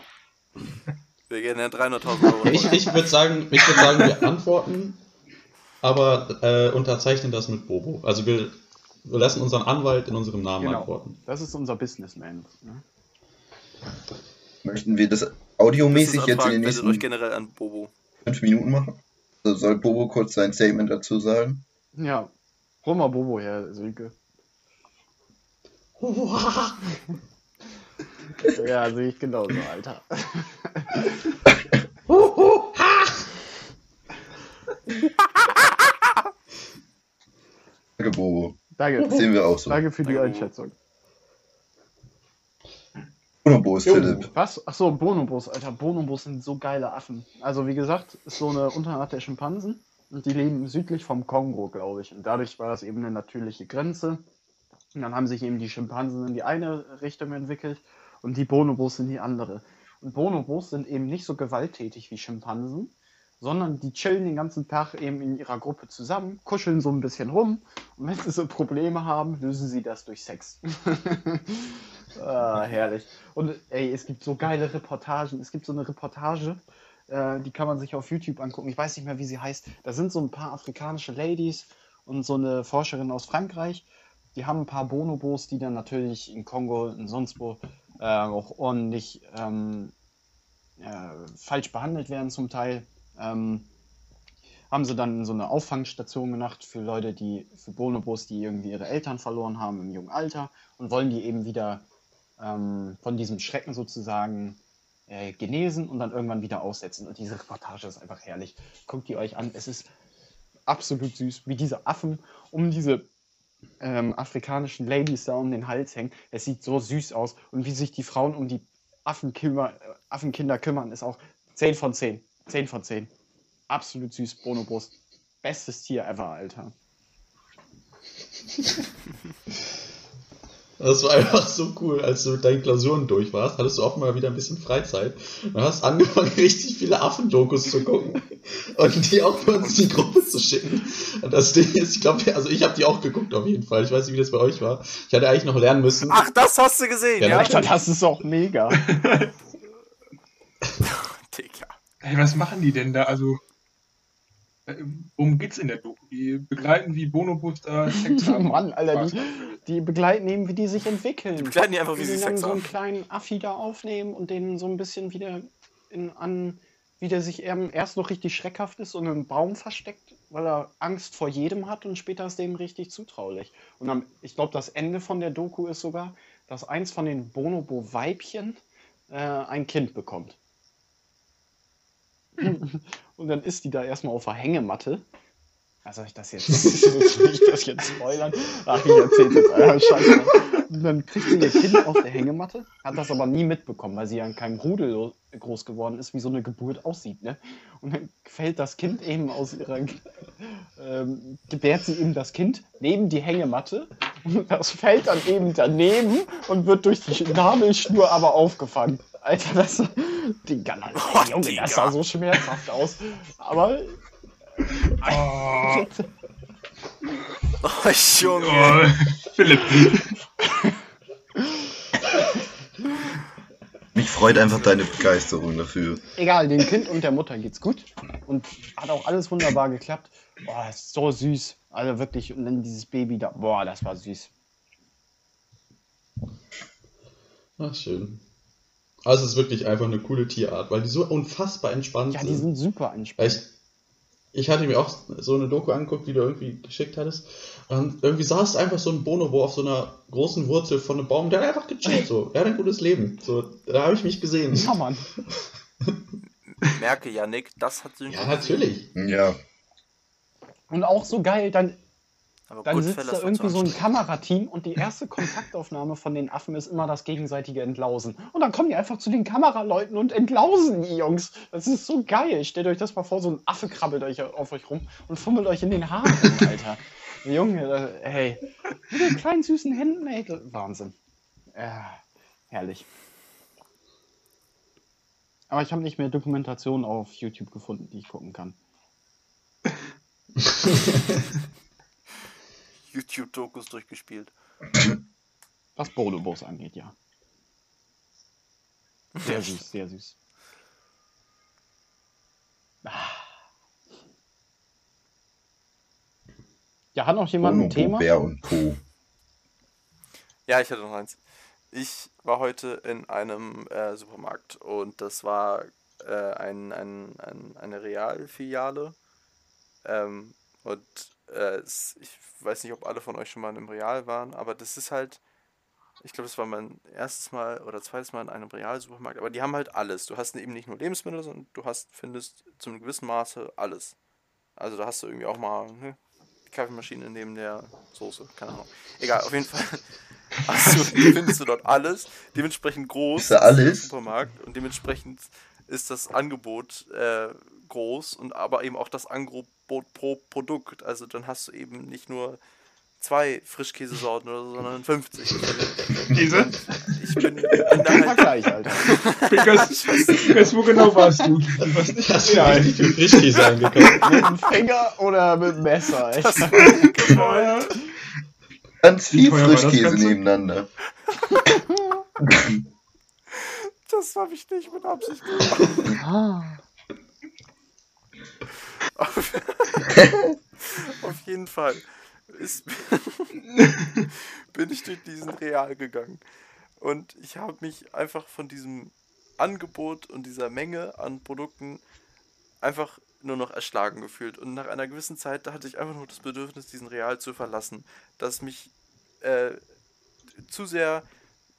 Wir gehen ja 300.000 Euro. Ich, ich würde sagen, ich würd sagen, wir antworten, aber äh, unterzeichnen das mit Bobo. Also wir, wir lassen unseren Anwalt in unserem Namen Genau. antworten. Das ist unser Businessman. Ne? Möchten wir das audiomäßig jetzt in den wendet euch nächsten generell an Bobo. fünf Minuten machen? Also soll Bobo kurz sein Statement dazu sagen? Ja. Hol mal Bobo her, Silke. ja, sehe ich genauso, Alter. Danke, Bobo. Danke. Das sehen wir auch so. Danke für die Danke. Einschätzung. Bonobos, Philipp. Was? Achso, Bonobos, Alter. Bonobos sind so geile Affen. Also, wie gesagt, ist so eine Unterart der Schimpansen. Und die leben südlich vom Kongo, glaube ich. Und dadurch war das eben eine natürliche Grenze. Und dann haben sich eben die Schimpansen in die eine Richtung entwickelt und die Bonobos in die andere. Und Bonobos sind eben nicht so gewalttätig wie Schimpansen, sondern die chillen den ganzen Tag eben in ihrer Gruppe zusammen, kuscheln so ein bisschen rum. Und wenn sie so Probleme haben, lösen sie das durch Sex. ah, herrlich. Und ey, es gibt so geile Reportagen. Es gibt so eine Reportage, äh, die kann man sich auf YouTube angucken. Ich weiß nicht mehr, wie sie heißt. Da sind so ein paar afrikanische Ladies und so eine Forscherin aus Frankreich. Die haben ein paar Bonobos, die dann natürlich in Kongo und sonst wo äh, auch ordentlich ähm, äh, falsch behandelt werden zum Teil. Ähm, haben sie dann so eine Auffangstation gemacht für Leute, die, für Bonobos, die irgendwie ihre Eltern verloren haben im jungen Alter und wollen die eben wieder ähm, von diesem Schrecken sozusagen äh, genesen und dann irgendwann wieder aussetzen. Und diese Reportage ist einfach herrlich. Guckt die euch an. Es ist absolut süß, wie diese Affen um diese ähm, afrikanischen Ladies da um den Hals hängen. Es sieht so süß aus. Und wie sich die Frauen um die Affenkümmer, äh, Affenkinder kümmern, ist auch 10 von 10. 10 von 10. Absolut süß, Bonobos. Bestes Tier ever, Alter. Das war einfach so cool, als du mit deinen Klausuren durch warst, hattest du auch mal wieder ein bisschen Freizeit und hast angefangen, richtig viele Affendokus zu gucken und die auch für uns in die Gruppe zu schicken. Und das Ding ist, ich glaube, also ich habe die auch geguckt auf jeden Fall. Ich weiß nicht, wie das bei euch war. Ich hatte eigentlich noch lernen müssen. Ach, das hast du gesehen, Ja, ja? Alter, das ist auch mega. Digga. Hey, was machen die denn da? Also, worum geht's in der Doku? Die begleiten wie Bonobos da Sex haben? Mann, Alter, die, die begleiten eben, wie die sich entwickeln. Die begleiten die einfach, wie die sie dann Sex so einen haben. kleinen Affi da aufnehmen und den so ein bisschen wieder in, an, wie der sich eben erst noch richtig schreckhaft ist und im Baum versteckt, weil er Angst vor jedem hat und später ist dem richtig zutraulich. Und am, ich glaube, das Ende von der Doku ist sogar, dass eins von den Bonobo-Weibchen äh, ein Kind bekommt. und dann ist die da erstmal auf der Hängematte. Was soll ich das jetzt? soll ich das jetzt spoilern? Ach, ich erzähl's jetzt. Ah, scheiße. Und dann kriegt sie ihr Kind auf der Hängematte, hat das aber nie mitbekommen, weil sie ja in keinem Rudel groß geworden ist, wie so eine Geburt aussieht. Ne? Und dann fällt das Kind eben aus ihrer, ähm, gebärt sie eben das Kind neben die Hängematte und das fällt dann eben daneben und wird durch die Nabelschnur aber aufgefangen. Alter, das, Digga, Alter, Oh, Junge, Digga. das sah so schmerzhaft aus. Aber Oh, Oh, Junge. oh, Philipp. Mich freut einfach deine Begeisterung dafür. Egal, dem Kind und der Mutter geht's gut. Und hat auch alles wunderbar geklappt. Boah, ist so süß. Also wirklich, und dann dieses Baby da. Boah, das war süß. Ach, schön. Also es ist wirklich einfach eine coole Tierart, weil die so unfassbar entspannt Ja, sind. die sind super Weil entspannt. Ich, ich hatte mir auch so eine Doku angeguckt, die du irgendwie geschickt hattest. Und irgendwie saß einfach so ein Bonobo auf so einer großen Wurzel von einem Baum, der hat einfach gechillt so. Der hat ein gutes Leben. So, da habe ich mich gesehen. Ja, Mann. Merke, Yannick, das hat Ja, synchronisiert. natürlich. Ja. Und auch so geil, dann, Aber dann sitzt da irgendwie so ein. Kamerateam und die erste Kontaktaufnahme von den Affen ist immer das gegenseitige Entlausen. Und dann kommen die einfach zu den Kameraleuten und entlausen die Jungs. Das ist so geil. Stellt euch das mal vor, so ein Affe krabbelt euch auf euch rum und fummelt euch in den Haaren, Alter. Junge, hey. Mit den kleinen süßen Händen, ey. Wahnsinn. Ja, herrlich. Aber ich habe nicht mehr Dokumentationen auf YouTube gefunden, die ich gucken kann. YouTube-Dokus durchgespielt. Was Bonobos angeht, ja. Sehr süß, sehr süß. Ah. Ja, hat noch jemand ein Bonobo, Thema? Bär und Co. Ja, ich hatte noch eins. Ich war heute in einem äh, Supermarkt und das war äh, ein, ein, ein, eine Realfiliale. Ähm, und äh, es, ich weiß nicht, ob alle von euch schon mal in einem Real waren, aber das ist halt, ich glaube, das war mein erstes Mal oder zweites Mal in einem Realsupermarkt, aber die haben halt alles. Du hast eben nicht nur Lebensmittel, sondern du hast, findest zu einem gewissen Maße alles. Also da hast du irgendwie auch mal ne, die Kaffeemaschine neben der Soße, keine Ahnung. Egal, auf jeden Fall. Also findest du dort alles, dementsprechend groß Ist alles? der Supermarkt und dementsprechend ist das Angebot äh, groß und aber eben auch das Angebot pro Produkt. Also dann hast du eben nicht nur zwei Frischkäsesorten oder so, sondern 50. Diese? Ich bin, bin da halt, Vergleich, Alter. Pickers, Pickers, wo genau warst du? Du warst nicht Hast du real. richtig viel Frischkäse angekauft? mit dem Finger oder mit dem Messer, ey. Ja. Ganz viel das Frischkäse nebeneinander. das habe ich nicht mit Absicht gemacht. Auf, jeden Fall ist, bin ich durch diesen Real gegangen. Und ich habe mich einfach von diesem Angebot und dieser Menge an Produkten einfach nur noch erschlagen gefühlt. Und nach einer gewissen Zeit, hatte ich einfach nur das Bedürfnis, diesen Real zu verlassen, das mich äh, zu sehr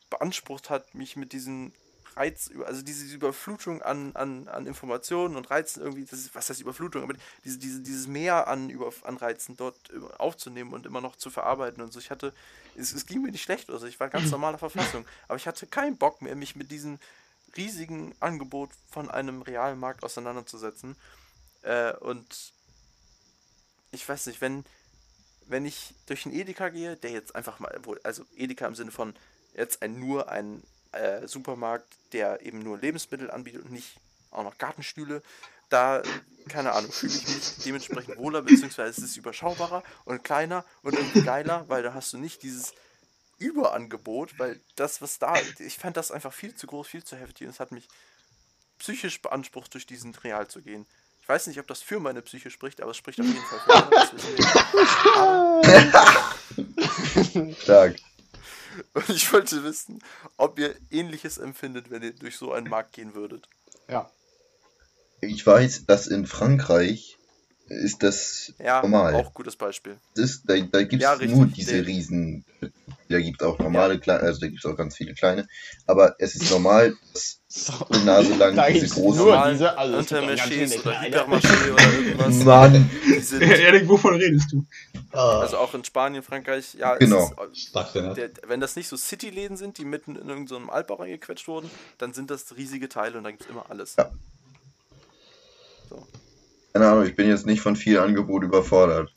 beansprucht hat, mich mit diesen Reiz, also diese Überflutung an, an, an Informationen und Reizen irgendwie, das ist, was heißt Überflutung, aber diese, diese, dieses Meer an, Über, an Reizen dort aufzunehmen und immer noch zu verarbeiten und so. Ich hatte, es, es ging mir nicht schlecht, also ich war ganz normaler Verfassung, aber ich hatte keinen Bock mehr, mich mit diesem riesigen Angebot von einem realen Markt auseinanderzusetzen. Äh, und ich weiß nicht, wenn, wenn ich durch einen Edeka gehe, der jetzt einfach mal, also Edeka im Sinne von jetzt ein, nur ein äh, Supermarkt, der eben nur Lebensmittel anbietet und nicht auch noch Gartenstühle, da, keine Ahnung, fühle ich mich dementsprechend wohler, beziehungsweise es ist überschaubarer und kleiner und irgendwie geiler, weil da hast du nicht dieses Überangebot, weil das, was da, ich fand das einfach viel zu groß, viel zu heftig und es hat mich psychisch beansprucht, durch diesen Real zu gehen. Ich weiß nicht, ob das für meine Psyche spricht, aber es spricht auf jeden Fall für meine. Aber- Stark. Und ich wollte wissen, ob ihr ähnliches empfindet, wenn ihr durch so einen Markt gehen würdet. Ja. Ich weiß, dass in Frankreich ist das Ja, normal. auch gutes Beispiel. Das da da gibt es Ja, nur diese Der- Riesen. Da gibt es auch normale, kleine, also da gibt es auch ganz viele kleine. Aber es ist normal, dass So. eine Nase lang Da diese großen. nur diese, also oder. Hypermarché oder irgendwas. Mann! Erik, wovon redest du? also auch in Spanien, Frankreich, ja, Genau. ist, Stark, der wenn das nicht so City-Läden sind, die mitten in irgendeinem so Altbau reingequetscht wurden, dann sind das riesige Teile und da gibt es immer alles. Ja. Keine Ahnung, ich bin jetzt nicht von viel Angebot überfordert.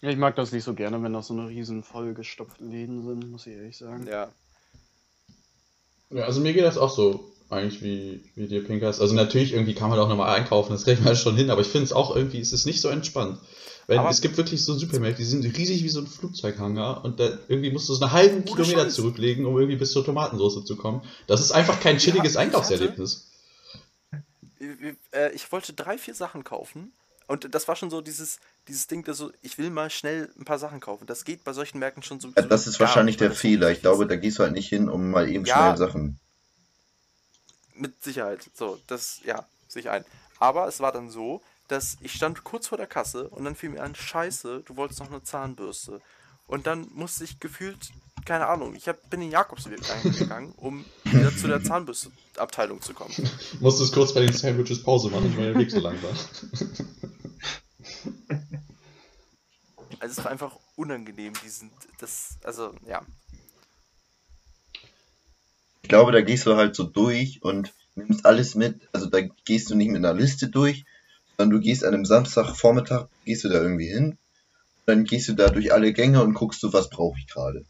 Ich mag das nicht so gerne, wenn das so eine riesen vollgestopfte Läden sind, muss ich ehrlich sagen. Ja. Ja, also mir geht das auch so eigentlich wie, wie dir, Pinkers. Also natürlich irgendwie kann man auch nochmal einkaufen, das kriegt man schon hin, aber ich finde es auch irgendwie, es ist nicht so entspannt. Weil Aber- es gibt wirklich so Supermärkte, die sind riesig wie so ein Flugzeughanger und da irgendwie musst du so einen halben Kilometer Scheiß. zurücklegen, um irgendwie bis zur Tomatensauce zu kommen. Das ist einfach kein chilliges ich hatte- Einkaufserlebnis. Äh, Ich wollte drei, vier Sachen kaufen Und das war schon so dieses, dieses Ding, dass so, ich will mal schnell ein paar Sachen kaufen. Das geht bei solchen Märkten schon so. Ja, das ist wahrscheinlich nicht, der Fehler. Ich glaube, da gehst du halt nicht hin, um mal eben Ja. schnell Sachen. Mit Sicherheit. So, das, ja, sehe ich ein. Aber es war dann so, dass ich stand kurz vor der Kasse und dann fiel mir an, scheiße, du wolltest noch eine Zahnbürste. Und dann musste ich gefühlt, keine Ahnung, ich hab, bin in den Jakobsweg reingegangen, um wieder zu der Zahnbürstenabteilung zu kommen. Musstest kurz bei den Sandwiches Pause machen, weil der Weg so lang war. Also es war einfach unangenehm, diesen, das, also, ja. Ich glaube, da gehst du halt so durch und nimmst alles mit. Also da gehst du nicht mit einer Liste durch, sondern du gehst an einem Samstagvormittag, gehst du da irgendwie hin. Dann gehst du da durch alle Gänge und guckst du, was brauche ich gerade.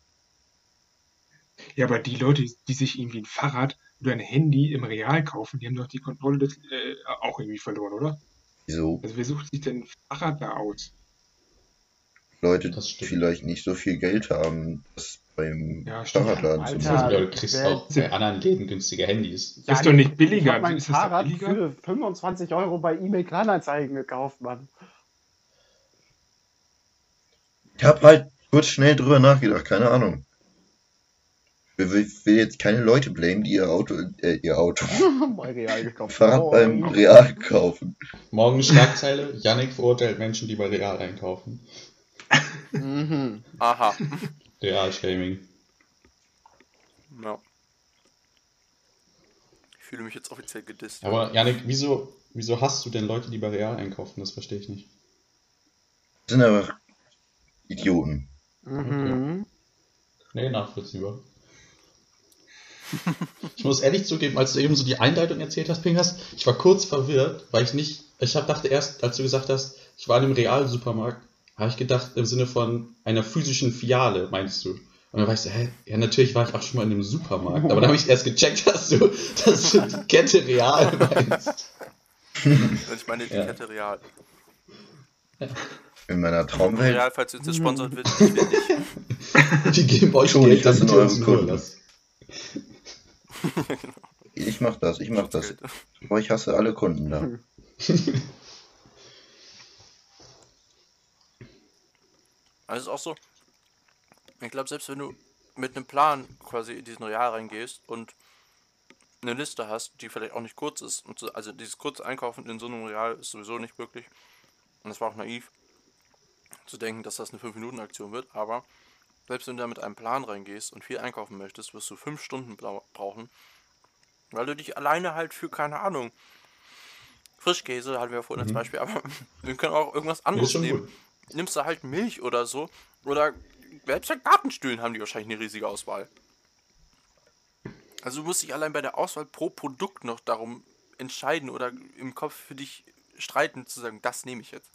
Ja, aber die Leute, die sich irgendwie ein Fahrrad oder ein Handy im Real kaufen, die haben doch die Kontrolle des, äh, auch irgendwie verloren, oder? Wieso Also wer sucht sich denn ein Fahrrad da aus? Leute Das stimmt. vielleicht nicht so viel Geld haben, das beim Ja. Fahrradladen zu Alter. machen. Ja, du kriegst auch bei anderen Läden günstige Handys. Ist doch nicht Ich billiger. hab mein Ist Fahrrad für 25 Euro bei eBay Kleinanzeigen gekauft, Mann. Ich habe halt kurz schnell drüber nachgedacht, keine Ahnung. Ich will, will jetzt keine Leute blamen, die ihr Auto, äh, ihr Auto, bei Real gekauft. Fahrrad Oh, beim Real kaufen. Morgen Schlagzeile, Yannick verurteilt Menschen, die bei Real einkaufen. Mhm. Aha. Real-Shaming. Ja. Ich fühle mich jetzt offiziell gedisst. Aber Yannick, wieso, wieso hast du denn Leute, die bei Real einkaufen? Das verstehe ich nicht. Das sind aber Idioten. Mhm. Nee, nachvollziehbar. Ich muss ehrlich zugeben, als du eben so die Einleitung erzählt hast, Pingas, ich war kurz verwirrt, weil ich nicht, ich hab, dachte erst, als du gesagt hast, ich war in einem Real-Supermarkt, habe ich gedacht, im Sinne von einer physischen Filiale, meinst du? Und dann war ich so, hä? Ja, natürlich war ich auch schon mal in einem Supermarkt, aber dann habe ich erst gecheckt, dass du, dass du die Kette Real meinst. Und ich meine die Ja. Kette Real. In meiner Traumwelt. Real, falls du uns jetzt sponsert wird, ich will nicht. Die geben euch Schon, Geld, das sind damit ihr uns lasst. Ich mach das, ich mach das. Aber ich hasse alle Kunden da. Also es ist auch so, ich glaube, selbst wenn du mit einem Plan quasi in diesen Real reingehst und eine Liste hast, die vielleicht auch nicht kurz ist, und so, also dieses kurze Einkaufen in so einem Real ist sowieso nicht möglich. Und es war auch naiv zu denken, dass das eine 5-Minuten-Aktion wird, aber selbst wenn du da mit einem Plan reingehst und viel einkaufen möchtest, wirst du 5 Stunden brauchen, weil du dich alleine halt für, keine Ahnung, Frischkäse hatten wir ja vorhin als Beispiel, aber wir können auch irgendwas anderes nehmen gut. nimmst du halt Milch oder so. Oder selbst bei Gartenstühlen haben die wahrscheinlich eine riesige Auswahl. Also du musst dich allein bei der Auswahl pro Produkt noch darum entscheiden oder im Kopf für dich streiten, zu sagen, das nehme ich jetzt.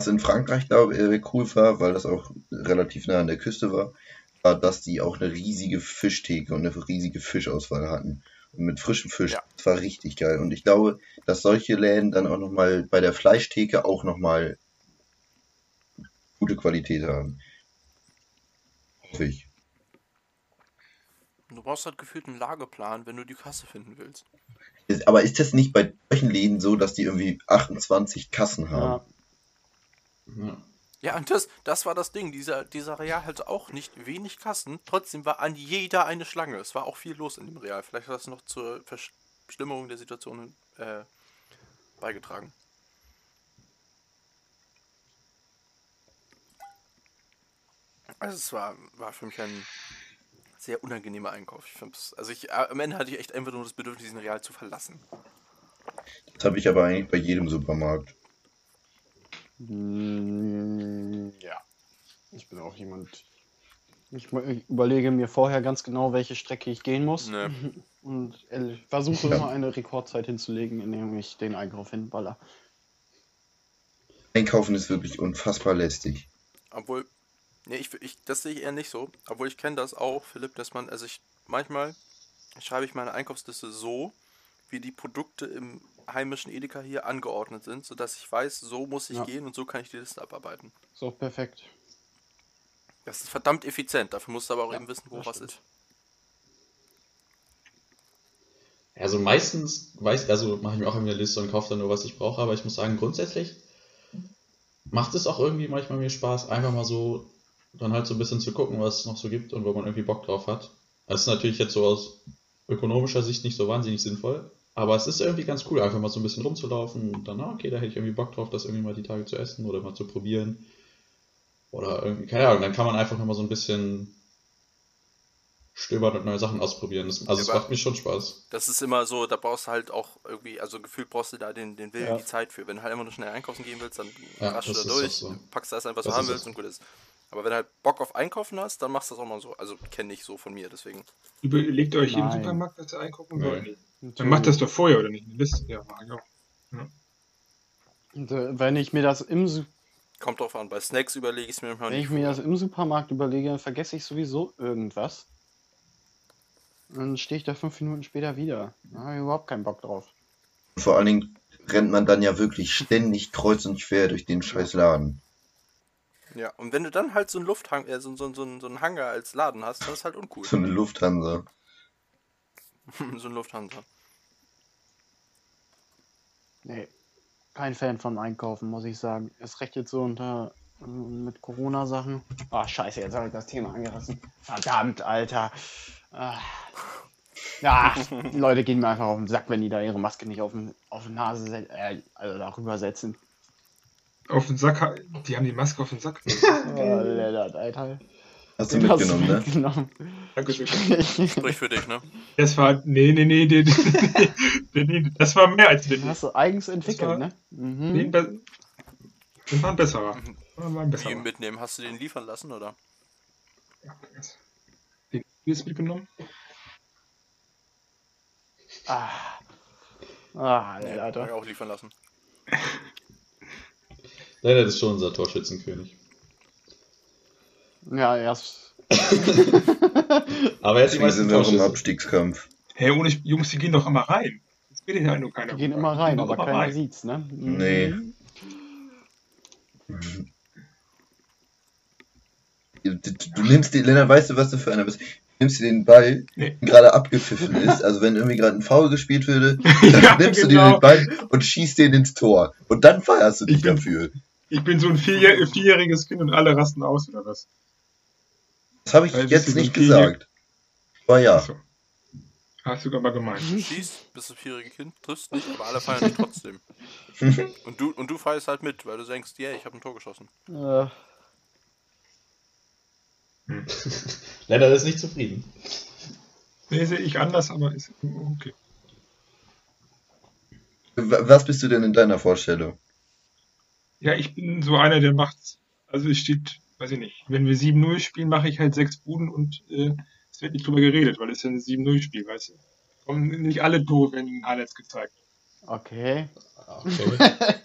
Was in Frankreich da äh, cool war, weil das auch relativ nah an der Küste war, war, dass die auch eine riesige Fischtheke und eine riesige Fischauswahl hatten. Und mit frischem Fisch. Ja. Das war richtig geil. Und ich glaube, dass solche Läden dann auch nochmal bei der Fleischtheke auch nochmal gute Qualität haben. Hoffe ich. Du brauchst halt gefühlt einen Lageplan, wenn du die Kasse finden willst. Aber ist das nicht bei solchen Läden so, dass die irgendwie 28 Kassen haben? Ja. Ja. Und das, das war das Ding. Dieser, dieser Real hatte auch nicht wenig Kassen. Trotzdem war an jeder eine Schlange. Es war auch viel los in dem Real. Vielleicht hat das noch zur Verstimmung der Situation äh, beigetragen. Also es war, war für mich ein sehr unangenehmer Einkauf. Ich also ich, am Ende hatte ich echt einfach nur das Bedürfnis, diesen Real zu verlassen. Das habe ich aber eigentlich bei jedem Supermarkt. Mm, Ja. Ich bin auch jemand. Ich überlege mir vorher ganz genau, welche Strecke ich gehen muss. Ne. Und versuche Ja. immer eine Rekordzeit hinzulegen, indem ich den Einkauf hinballer. Einkaufen ist wirklich unfassbar lästig. Obwohl, nee, ich, ich, das sehe ich eher nicht so. Obwohl ich kenne das auch, Philipp, dass man, also ich, manchmal schreibe ich meine Einkaufsliste so, wie die Produkte im heimischen Edeka hier angeordnet sind, sodass ich weiß, so muss ich Ja. gehen und so kann ich die Liste abarbeiten. Ist auch perfekt. Das ist verdammt effizient, dafür musst du aber auch Ja, eben wissen, wo was stimmt. ist. Also meistens weiß, also mache ich mir auch immer eine Liste und kaufe dann nur, was ich brauche, aber ich muss sagen, grundsätzlich macht es auch irgendwie manchmal mir Spaß, einfach mal so dann halt so ein bisschen zu gucken, was es noch so gibt und wo man irgendwie Bock drauf hat. Das ist natürlich jetzt so aus ökonomischer Sicht nicht so wahnsinnig sinnvoll, aber es ist irgendwie ganz cool, einfach mal so ein bisschen rumzulaufen und dann, ah, okay, da hätte ich irgendwie Bock drauf, das irgendwie mal die Tage zu essen oder mal zu probieren. Oder irgendwie, keine Ahnung, dann kann man einfach nochmal so ein bisschen stöbern und neue Sachen ausprobieren. Das, also es Ja, macht mir schon Spaß. Das ist immer so, da brauchst du halt auch irgendwie, also gefühlt brauchst du da den, den Willen, Ja. die Zeit für. Wenn du halt immer nur schnell einkaufen gehen willst, dann Ja, raschst du da durch, so. packst das ein, was Das du haben ist willst so. und gut ist. Aber wenn du halt Bock auf Einkaufen hast, dann machst du das auch mal so. Also kenne ich so von mir, deswegen. Überlegt euch im Nein. Supermarkt, was ihr einkaufen wollt. Dann macht das doch vorher, oder nicht? Eine Liste. Ja, mach ich auch. Und, äh, wenn ich mir das im Su- Kommt drauf an. Bei Snacks überlege ich es mir manchmal wenn nicht. ich mir das im Supermarkt überlege, dann vergesse ich sowieso irgendwas. Dann stehe ich da fünf Minuten später wieder. Da habe ich überhaupt keinen Bock drauf. Vor allen Dingen rennt man dann ja wirklich ständig kreuz und quer durch den scheiß Laden. Ja, und wenn du dann halt so einen Lufthang, äh, so, so, so, so einen Hangar als Laden hast, dann ist halt uncool. So eine Lufthansa. so ein Lufthansa. Nee, kein Fan von Einkaufen, muss ich sagen. Erst recht jetzt so unter äh, mit Corona-Sachen. Ah, scheiße, jetzt habe ich das Thema angerissen. Verdammt, Alter. Ah. Ja, die Leute gehen mir einfach auf den Sack, wenn die da ihre Maske nicht auf, den, auf die Nase setzen, äh, also darüber setzen. Auf den Sack, die haben die Maske auf den Sack. Oh, Lennart, Alter. Hast du Den hast mitgenommen, ne? Dankeschön. Sprich für dich, ne? Das war, nee, nee, nee, nee, nee, nee, nee, das war mehr als Den hast du eigens war- entwickelt, ne? Mhm. be- das war ein besserer. War ein Wie besserer. mitnehmen? Hast du den liefern lassen, oder? Den ist mitgenommen? Ah. Ah, Nee, hab ich Alter. auch liefern lassen. Leider das ist schon unser Torschützenkönig. Ja, erst. Aber er Deswegen meisten sind wir auch im. Abstiegskampf. Hey, ohne Jungs, die gehen doch immer rein. Das geht ja nur keiner. Die gehen immer rein, aber immer keiner rein. sieht's, ne? Mhm. Nee. Du, du, du nimmst den, Lennart, weißt du, was du für einer bist? Du nimmst dir den Ball, Nee. der gerade abgepfiffen ist, also wenn irgendwie gerade ein Foul gespielt würde, dann Ja, nimmst du genau. dir den Ball und schießt den ins Tor. Und dann feierst du dich Ich bin- dafür. Ich bin so ein vier, vierjähriges Kind und alle rasten aus, oder was? Das habe ich Weil jetzt so nicht gesagt. Aber ja. Achso. Hast du aber gemeint. Du schießt, bist das vierjährige Kind, triffst nicht, aber alle feiern dich trotzdem. Und du, und du feierst halt mit, weil du denkst, yeah, ich habe ein Tor geschossen. Äh, Leider ist nicht zufrieden. Nee, sehe ich anders, aber ist okay. Was bist du denn in deiner Vorstellung? Ja, ich bin so einer, der macht, also es steht, weiß ich nicht, wenn wir 7-0 spielen, mache ich halt sechs Buden und äh, es wird nicht drüber geredet, weil es ja ein 7-0-Spiel, weißt du. Kommen nicht alle Tore werden in Highlights gezeigt. okay. Okay.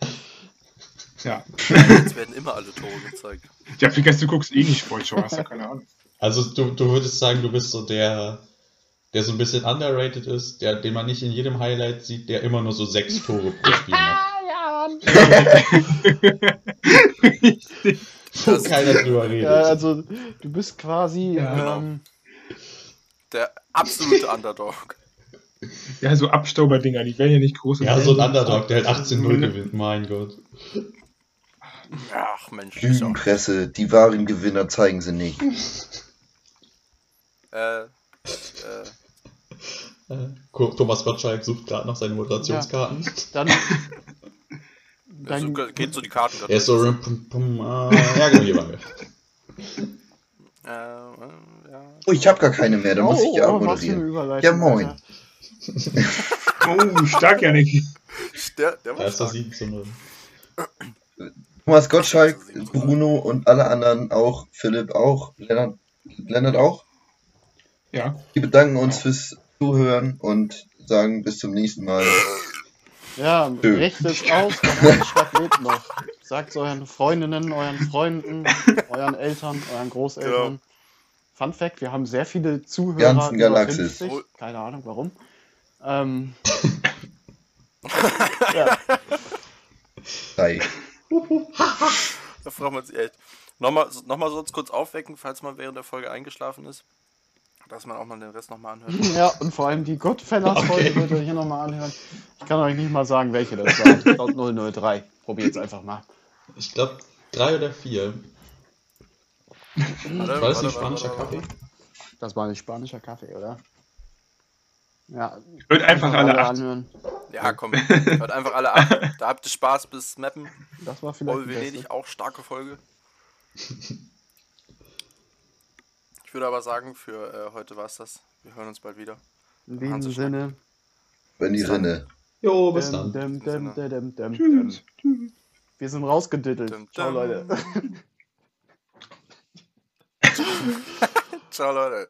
Ja. Jetzt werden immer alle Tore gezeigt. Ja, vergesst, du guckst eh nicht Sportshow, hast ja keine Ahnung. Also du, du würdest sagen, du bist so der, der so ein bisschen underrated ist, der, den man nicht in jedem Highlight sieht, der immer nur so sechs Tore pro Spiel macht. Wo Das- keiner drüber redet. Ja, also du bist quasi Ja, ähm, Der absolute Underdog. Ja, so Abstauber-Dinger, die werden ja nicht groß. Ja, so ein Underdog, der halt 18-0 gewinnt, mein Gott. Ach Mensch, ja. Lügenpresse, die wahren Gewinner zeigen sie nicht. Äh, äh, Äh, Thomas Gottschalk sucht gerade noch seine Moderationskarten. dann. Also, geht so die Karten gerade. Er ist so, rum, pum, pum, äh, ja, genau, hier waren wir. Äh, äh, ja. Oh, ich habe gar keine mehr, da muss ich ja oh, eine moderieren. Ja, moin. Oh, stark, Janik. Der, der war Da ist das stark. 7 zu 0. Thomas Gottschalk, Bruno und alle anderen auch, Philipp auch, Lennart, Lennart auch. Ja, Wir bedanken uns fürs Zuhören und sagen bis zum nächsten Mal. Ja, Schön. richtet aus, die Stadt lebt noch. Sagt euren Freundinnen, euren Freunden, euren Eltern, euren Großeltern. Fun Fact, wir haben sehr viele Zuhörer. Ganzen Galaxis. 50. Keine Ahnung warum. Ähm, ja. Da fragt man sich echt. Nochmal, nochmal sonst kurz aufwecken, falls man während der Folge eingeschlafen ist. Dass man auch mal den Rest nochmal anhört. Ja, und vor allem die Goodfellas-Folge Okay. ihr hier nochmal anhören. Ich kann euch nicht mal sagen, welche das war. Ich glaube 003. Probiert's einfach mal. Ich glaube, drei oder vier. Warte, War das nicht spanischer warte, warte, Kaffee? Das war ein spanischer Kaffee, oder? Ja, Hört einfach alle acht. anhören. Ja, komm. Hört einfach alle ab. Da habt ihr Spaß bis Mappen. Das war vielleicht Voll. Venedig, auch starke Folge. Ich würde aber sagen, für äh, heute war es das. Wir hören uns bald wieder. In diesem Sinne. Wenn die Rinne. Jo, bis dann. dum, dum, dum, dum, dum. Wir sind rausgedittelt. Ciao. Leute. Ciao, Leute.